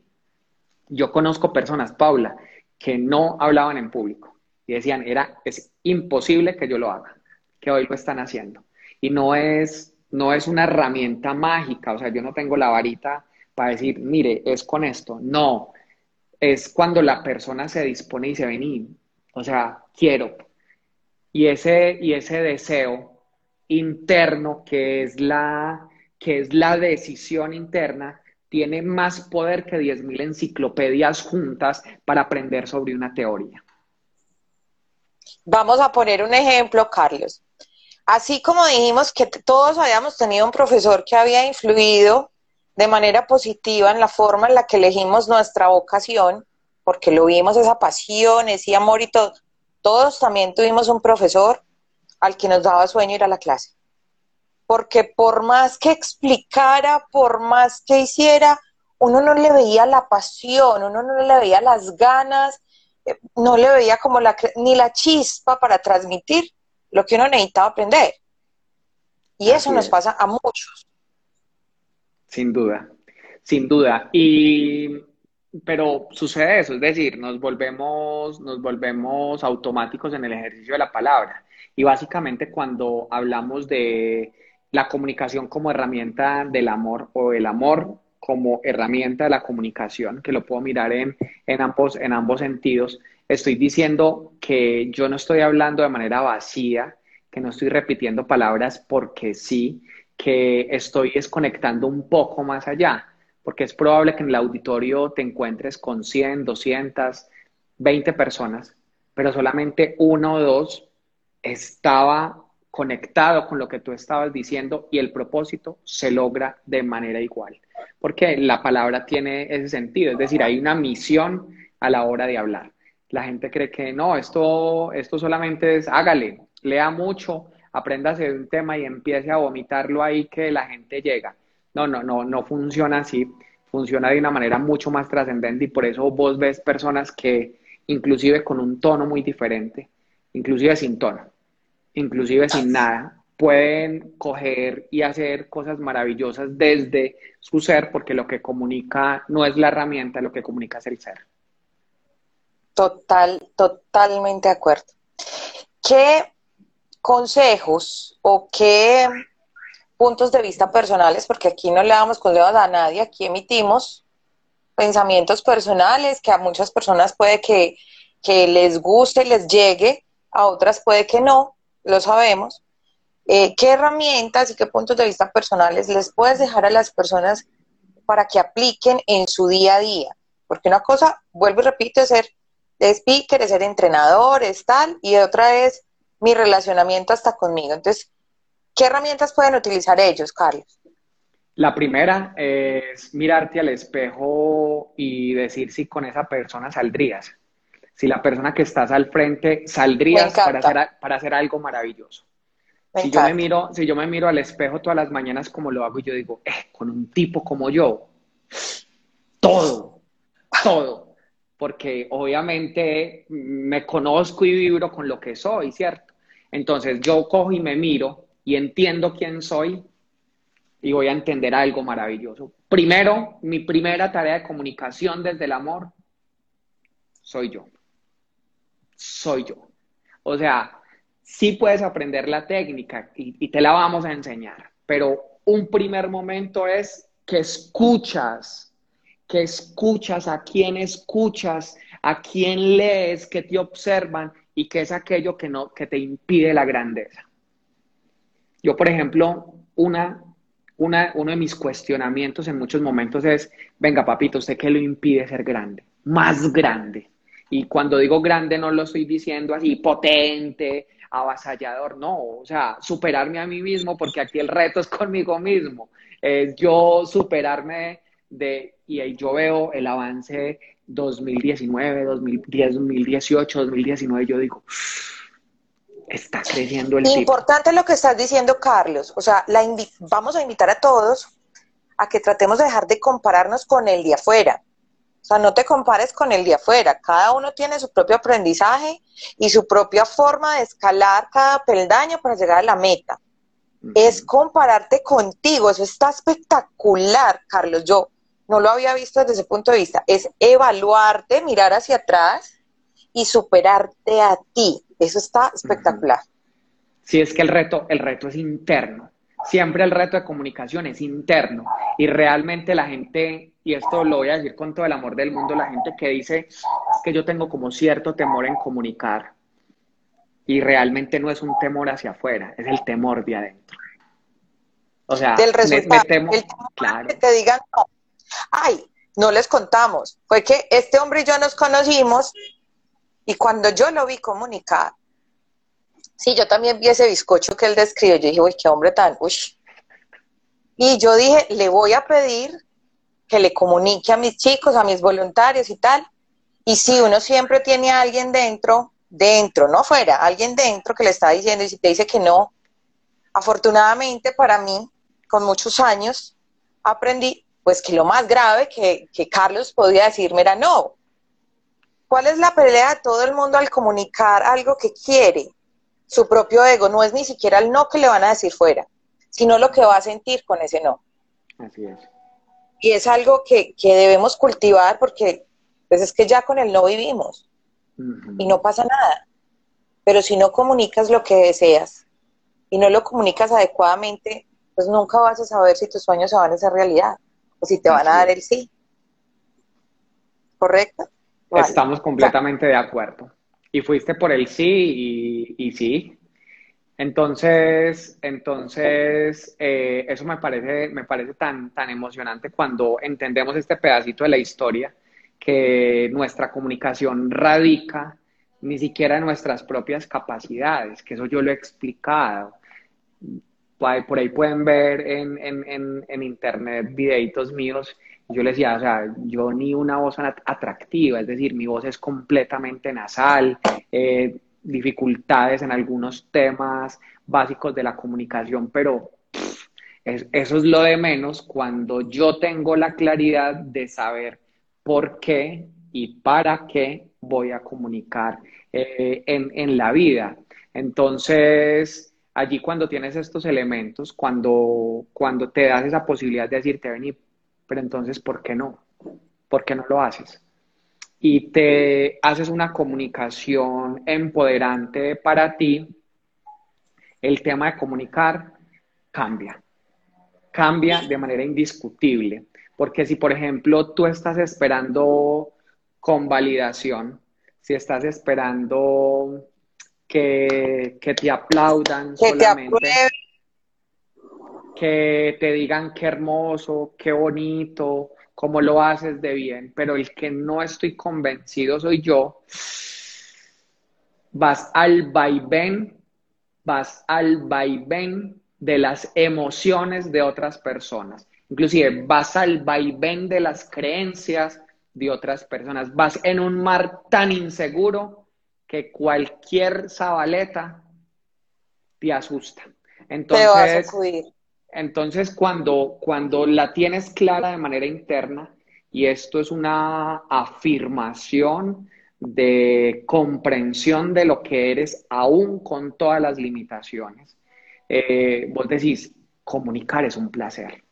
Yo conozco personas, Paula, que no hablaban en público y decían, era, es imposible que yo lo haga que hoy lo están haciendo. Y no es, no es una herramienta mágica, o sea, yo no tengo la varita para decir, mire, es con esto. No, es cuando la persona se dispone y dice, vení, o sea, quiero. Y ese, y ese deseo interno, que es, la, que es la decisión interna, tiene más poder que 10.000 enciclopedias juntas para aprender sobre una teoría. Vamos a poner un ejemplo, Carlos. Así como dijimos que todos habíamos tenido un profesor que había influido de manera positiva en la forma en la que elegimos nuestra vocación, porque lo vimos esa pasión, ese amor y todo, todos también tuvimos un profesor al que nos daba sueño ir a la clase. Porque por más que explicara, por más que hiciera, uno no le veía la pasión, uno no le veía las ganas, eh, no le veía como la, ni la chispa para transmitir lo que uno necesitaba aprender. Y eso nos pasa a muchos. Sin duda, sin duda. Y pero sucede eso, es decir, nos volvemos, nos volvemos automáticos en el ejercicio de la palabra. Y básicamente cuando hablamos de la comunicación como herramienta del amor o el amor como herramienta de la comunicación, que lo puedo mirar en, en, ambos, en ambos sentidos, estoy diciendo que yo no estoy hablando de manera vacía, que no estoy repitiendo palabras porque sí, que estoy desconectando un poco más allá porque es probable que en el auditorio te encuentres con 100, 200, 20 personas, pero solamente uno o dos estaba conectado con lo que tú estabas diciendo y el propósito se logra de manera igual, porque la palabra tiene ese sentido, es decir, hay una misión a la hora de hablar. La gente cree que no, esto, esto solamente es hágale, lea mucho, aprenda a hacer un tema y empiece a vomitarlo ahí que la gente llega. No, no, no, no funciona así. Funciona de una manera mucho más trascendente y por eso vos ves personas que inclusive con un tono muy diferente, inclusive sin tono, inclusive sin nada, pueden coger y hacer cosas maravillosas desde su ser, porque lo que comunica no es la herramienta, lo que comunica es el ser. Total, totalmente de acuerdo. ¿Qué consejos o qué puntos de vista personales, porque aquí no le damos consejos a nadie, aquí emitimos pensamientos personales que a muchas personas puede que, les guste, les llegue, a otras puede que no, lo sabemos. Eh, ¿Qué herramientas y qué puntos de vista personales les puedes dejar a las personas para que apliquen en su día a día? Porque una cosa, vuelvo y repito, es ser speaker, es ser entrenador, es tal, y otra es mi relacionamiento hasta conmigo. Entonces, ¿Qué herramientas pueden utilizar ellos, Carlos? La primera es mirarte al espejo y decir si con esa persona saldrías. Si la persona que estás al frente saldrías para hacer, para hacer algo maravilloso. si yo, me miro, si yo me miro al espejo todas las mañanas como lo hago y yo digo, eh, con un tipo como yo, todo, todo. Porque obviamente me conozco y vibro con lo que soy, ¿cierto? Entonces yo cojo y me miro y entiendo quién soy y voy a entender algo maravilloso. Primero, mi primera tarea de comunicación desde el amor, soy yo. Soy yo. O sea, sí puedes aprender la técnica y, y te la vamos a enseñar, pero un primer momento es que escuchas, que escuchas a quién escuchas, a quién lees, que te observan y que es aquello que, no, que te impide la grandeza. Yo, por ejemplo, una, una, uno de mis cuestionamientos en muchos momentos es, venga, papito, ¿usted qué lo impide ser grande? Más grande. Y cuando digo grande no lo estoy diciendo así potente, avasallador, no, o sea, superarme a mí mismo, porque aquí el reto es conmigo mismo, es yo superarme de, y ahí yo veo el avance 2019, 2010, 2018, 2019, yo digo, está creciendo el Importante lo que estás diciendo, Carlos. O sea, la vamos a invitar a todos a que tratemos de dejar de compararnos con el de afuera. O sea, no te compares con el de afuera. Cada uno tiene su propio aprendizaje y su propia forma de escalar cada peldaño para llegar a la meta. Es compararte contigo. Eso está espectacular, Carlos. Yo no lo había visto desde ese punto de vista. Es evaluarte, mirar hacia atrás y superarte a ti. Eso está espectacular. Si es que el reto, el reto es interno. Siempre el reto de comunicación es interno. Y realmente la gente, y esto lo voy a decir con todo el amor del mundo, la gente que dice que yo tengo como cierto temor en comunicar. Y realmente no es un temor hacia afuera, es el temor de adentro. O sea, del resultado, temo, claro. que te digan no. Ay, no les contamos. Fue que este hombre y yo nos conocimos y cuando yo lo vi comunicar, sí, yo también vi ese bizcocho que él describió. Yo dije, uy, qué hombre tan, uy. Y yo dije, le voy a pedir que le comunique a mis chicos, a mis voluntarios y tal. Y si uno siempre tiene a alguien dentro, dentro, no fuera, alguien dentro que le está diciendo y si te dice que no, afortunadamente para mí, con muchos años, aprendí pues que lo más grave que, que Carlos podía decirme era no. ¿Cuál es la pelea de todo el mundo al comunicar algo que quiere? Su propio ego, no es ni siquiera el no que le van a decir fuera, sino lo que va a sentir con ese no. Así es. Y es algo que, que debemos cultivar porque pues es que ya con el no vivimos y no pasa nada. Pero si no comunicas lo que deseas y no lo comunicas adecuadamente, pues nunca vas a saber si tus sueños se van a hacer realidad o si te van a dar el sí. ¿Correcto? Estamos completamente de acuerdo. Y fuiste por el sí y, sí. Entonces, entonces eh, eso me parece, me parece tan, tan emocionante cuando entendemos este pedacito de la historia, que nuestra comunicación radica ni siquiera en nuestras propias capacidades, que eso yo lo he explicado por ahí pueden ver en, en, en, internet videitos míos. Yo les decía, o sea, yo ni una voz atractiva, es decir, mi voz es completamente nasal, eh, dificultades en algunos temas básicos de la comunicación, pero eso es lo de menos cuando yo tengo la claridad de saber por qué y para qué voy a comunicar eh, en, en la vida. Entonces, allí cuando tienes estos elementos, cuando, cuando te das esa posibilidad de decirte, venir, pero entonces, ¿por qué no? ¿Por qué no lo haces? Y te haces una comunicación empoderante para ti, el tema de comunicar cambia, cambia de manera indiscutible. Porque si, por ejemplo, tú estás esperando convalidación, si estás esperando que, te aplaudan solamente, que te digan qué hermoso, qué bonito, cómo lo haces de bien, pero el que no estoy convencido soy yo, vas al vaivén, vas al vaivén de las emociones de otras personas. Inclusive vas al vaivén de las creencias de otras personas. Vas en un mar tan inseguro que cualquier zabaleta te asusta. Entonces, entonces cuando, cuando la tienes clara de manera interna, y esto es una afirmación de comprensión de lo que eres, aún con todas las limitaciones, eh, vos decís, comunicar es un placer.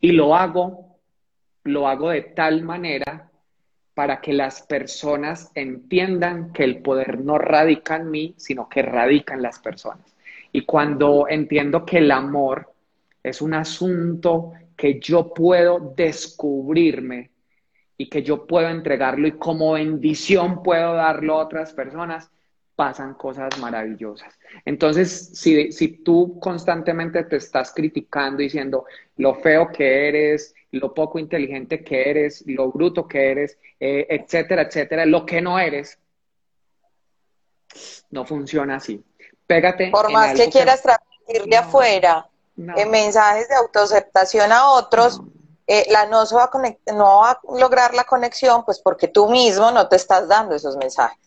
Y lo hago, lo hago de tal manera para que las personas entiendan que el poder no radica en mí, sino que radica en las personas. Y cuando entiendo que el amor es un asunto que yo puedo descubrirme y que yo puedo entregarlo y como bendición puedo darlo a otras personas, pasan cosas maravillosas. Entonces, si, si tú constantemente te estás criticando diciendo lo feo que eres, lo poco inteligente que eres, lo bruto que eres, eh, etcétera, etcétera, lo que no eres, no funciona así. Pégate. Por más que quieras transmitir de afuera en mensajes de autoaceptación a otros, eh, la no, se va a no va a lograr la conexión, pues porque tú mismo no te estás dando esos mensajes.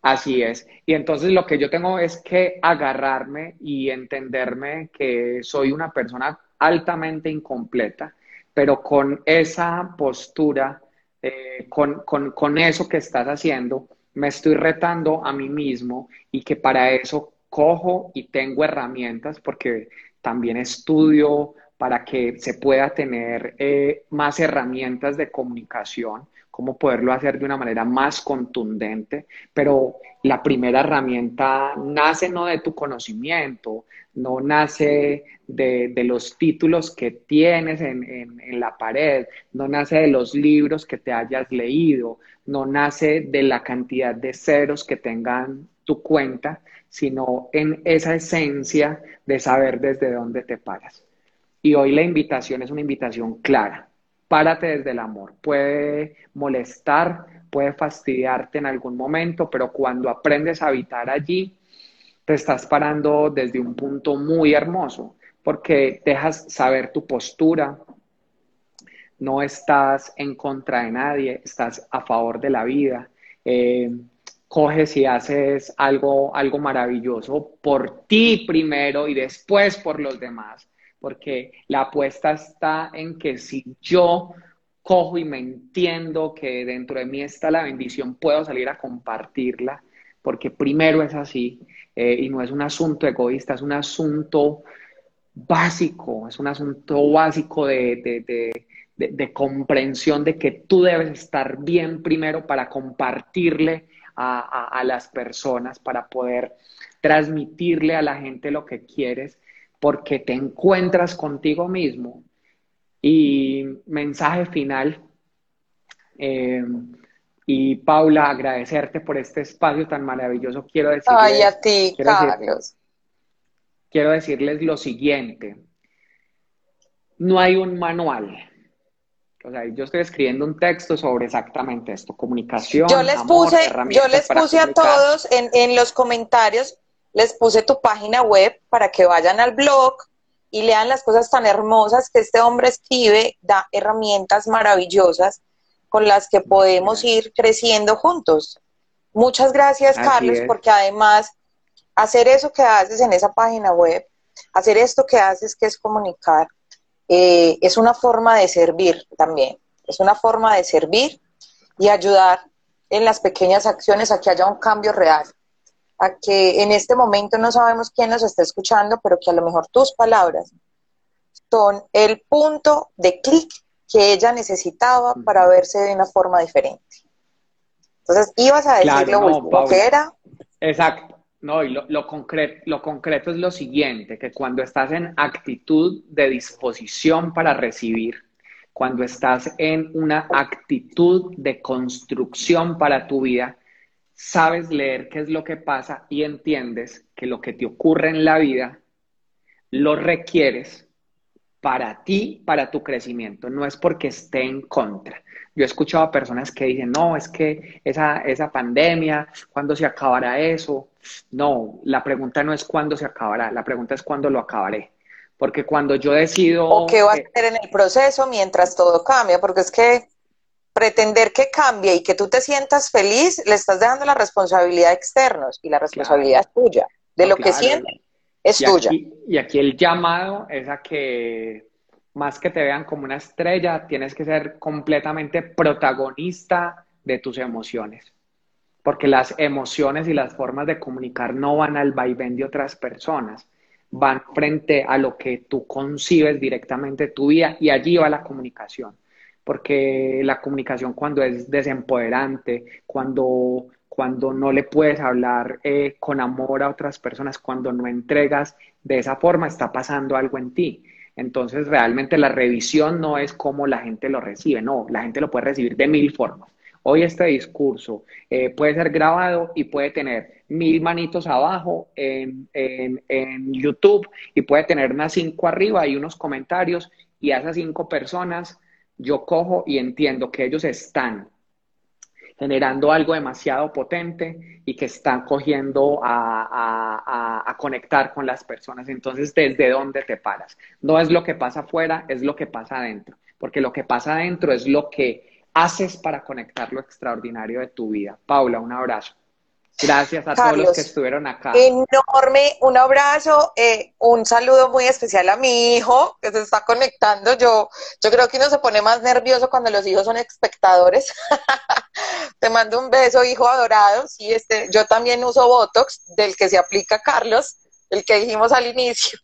Así es. Y entonces lo que yo tengo es que agarrarme y entenderme que soy una persona altamente incompleta, pero con esa postura, eh, con, con, con eso que estás haciendo, me estoy retando a mí mismo y que para eso cojo y tengo herramientas porque también estudio para que se pueda tener eh, más herramientas de comunicación cómo poderlo hacer de una manera más contundente, pero la primera herramienta nace no de tu conocimiento, no nace de, los títulos que tienes en, en, la pared, no nace de los libros que te hayas leído, no nace de la cantidad de ceros que tengan tu cuenta, sino en esa esencia de saber desde dónde te paras. Y hoy la invitación es una invitación clara. Párate desde el amor. Puede molestar, puede fastidiarte en algún momento, pero cuando aprendes a habitar allí, te estás parando desde un punto muy hermoso, porque dejas saber tu postura, no estás en contra de nadie, estás a favor de la vida. Eh, coges y haces algo, algo maravilloso por ti primero y después por los demás, porque la apuesta está en que si yo cojo y me entiendo que dentro de mí está la bendición, puedo salir a compartirla, porque primero es así, eh, y no es un asunto egoísta, es un asunto básico, es un asunto básico de, de, comprensión de que tú debes estar bien primero para compartirle a, a, las personas, para poder transmitirle a la gente lo que quieres, porque te encuentras contigo mismo. Y mensaje final. Eh, y Paula, agradecerte por este espacio tan maravilloso. Quiero decirles, Ay, a ti, Carlos. quiero decirles lo siguiente. No hay un manual o sea, yo estoy escribiendo un texto sobre exactamente esto, comunicación. Yo les puse, yo les puse a todos en, en los comentarios, les puse tu página web para que vayan al blog y lean las cosas tan hermosas que este hombre escribe, da herramientas maravillosas con las que podemos ir creciendo juntos. Muchas gracias, Carlos, porque además hacer eso que haces en esa página web, hacer esto que haces, que es comunicar, eh, es una forma de servir también, es una forma de servir y ayudar en las pequeñas acciones a que haya un cambio real, a que en este momento no sabemos quién nos está escuchando, pero que a lo mejor tus palabras son el punto de clic que ella necesitaba para verse de una forma diferente. Entonces, ibas a decir lo que era. Exacto. No, y lo, concreto, lo concreto es lo siguiente, que cuando estás en actitud de disposición para recibir, cuando estás en una actitud de construcción para tu vida, sabes leer qué es lo que pasa y entiendes que lo que te ocurre en la vida lo requieres para ti, para tu crecimiento, no es porque esté en contra. Yo he escuchado a personas que dicen, no, es que esa, esa pandemia, ¿cuándo se acabará eso? No, la pregunta no es cuándo se acabará, la pregunta es cuándo lo acabaré. Porque cuando yo decido... O qué va a hacer en el proceso mientras todo cambia, porque es que pretender que cambie y que tú te sientas feliz, le estás dejando la responsabilidad a externos y la responsabilidad es tuya. De lo que sientes, es tuya. y aquí el llamado es a que más que te vean como una estrella, tienes que ser completamente protagonista de tus emociones. Porque las emociones y las formas de comunicar no van al vaivén de otras personas, van frente a lo que tú concibes directamente tu vida y allí va la comunicación. Porque la comunicación cuando es desempoderante, cuando, cuando no le puedes hablar eh, con amor a otras personas, cuando no entregas de esa forma, está pasando algo en ti entonces, realmente la revisión no es cómo la gente lo recibe, no, la gente lo puede recibir de mil formas. Hoy este discurso eh, puede ser grabado y puede tener mil manitos abajo en, en, YouTube y puede tener unas cinco arriba y unos comentarios y a esas cinco personas yo cojo y entiendo que ellos están generando algo demasiado potente y que están cogiendo a, a, conectar con las personas. Entonces, ¿desde dónde te paras? No es lo que pasa afuera, es lo que pasa adentro, porque lo que pasa adentro es lo que haces para conectar lo extraordinario de tu vida. Paula, un abrazo. Gracias a todos los que estuvieron acá. Enorme, un abrazo, eh, un saludo muy especial a mi hijo que se está conectando. Yo, yo creo que uno se pone más nervioso cuando los hijos son espectadores. <laughs> Te mando un beso, hijo adorado. Sí, este, yo también uso Botox, del que se aplica Carlos, el que dijimos al inicio.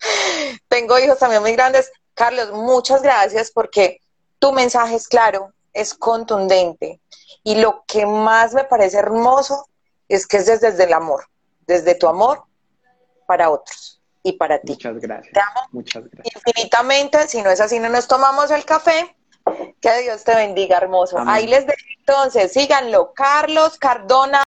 <laughs> Tengo hijos también muy grandes. Carlos, muchas gracias porque tu mensaje es claro, es contundente. Y lo que más me parece hermoso es que es desde, desde el amor, desde tu amor para otros y para ti. Muchas gracias. Te amo Muchas gracias. infinitamente. Si no es así, no nos tomamos el café. Que Dios te bendiga, hermoso. Amén. Ahí les dejo entonces, síganlo. Carlos Cardona.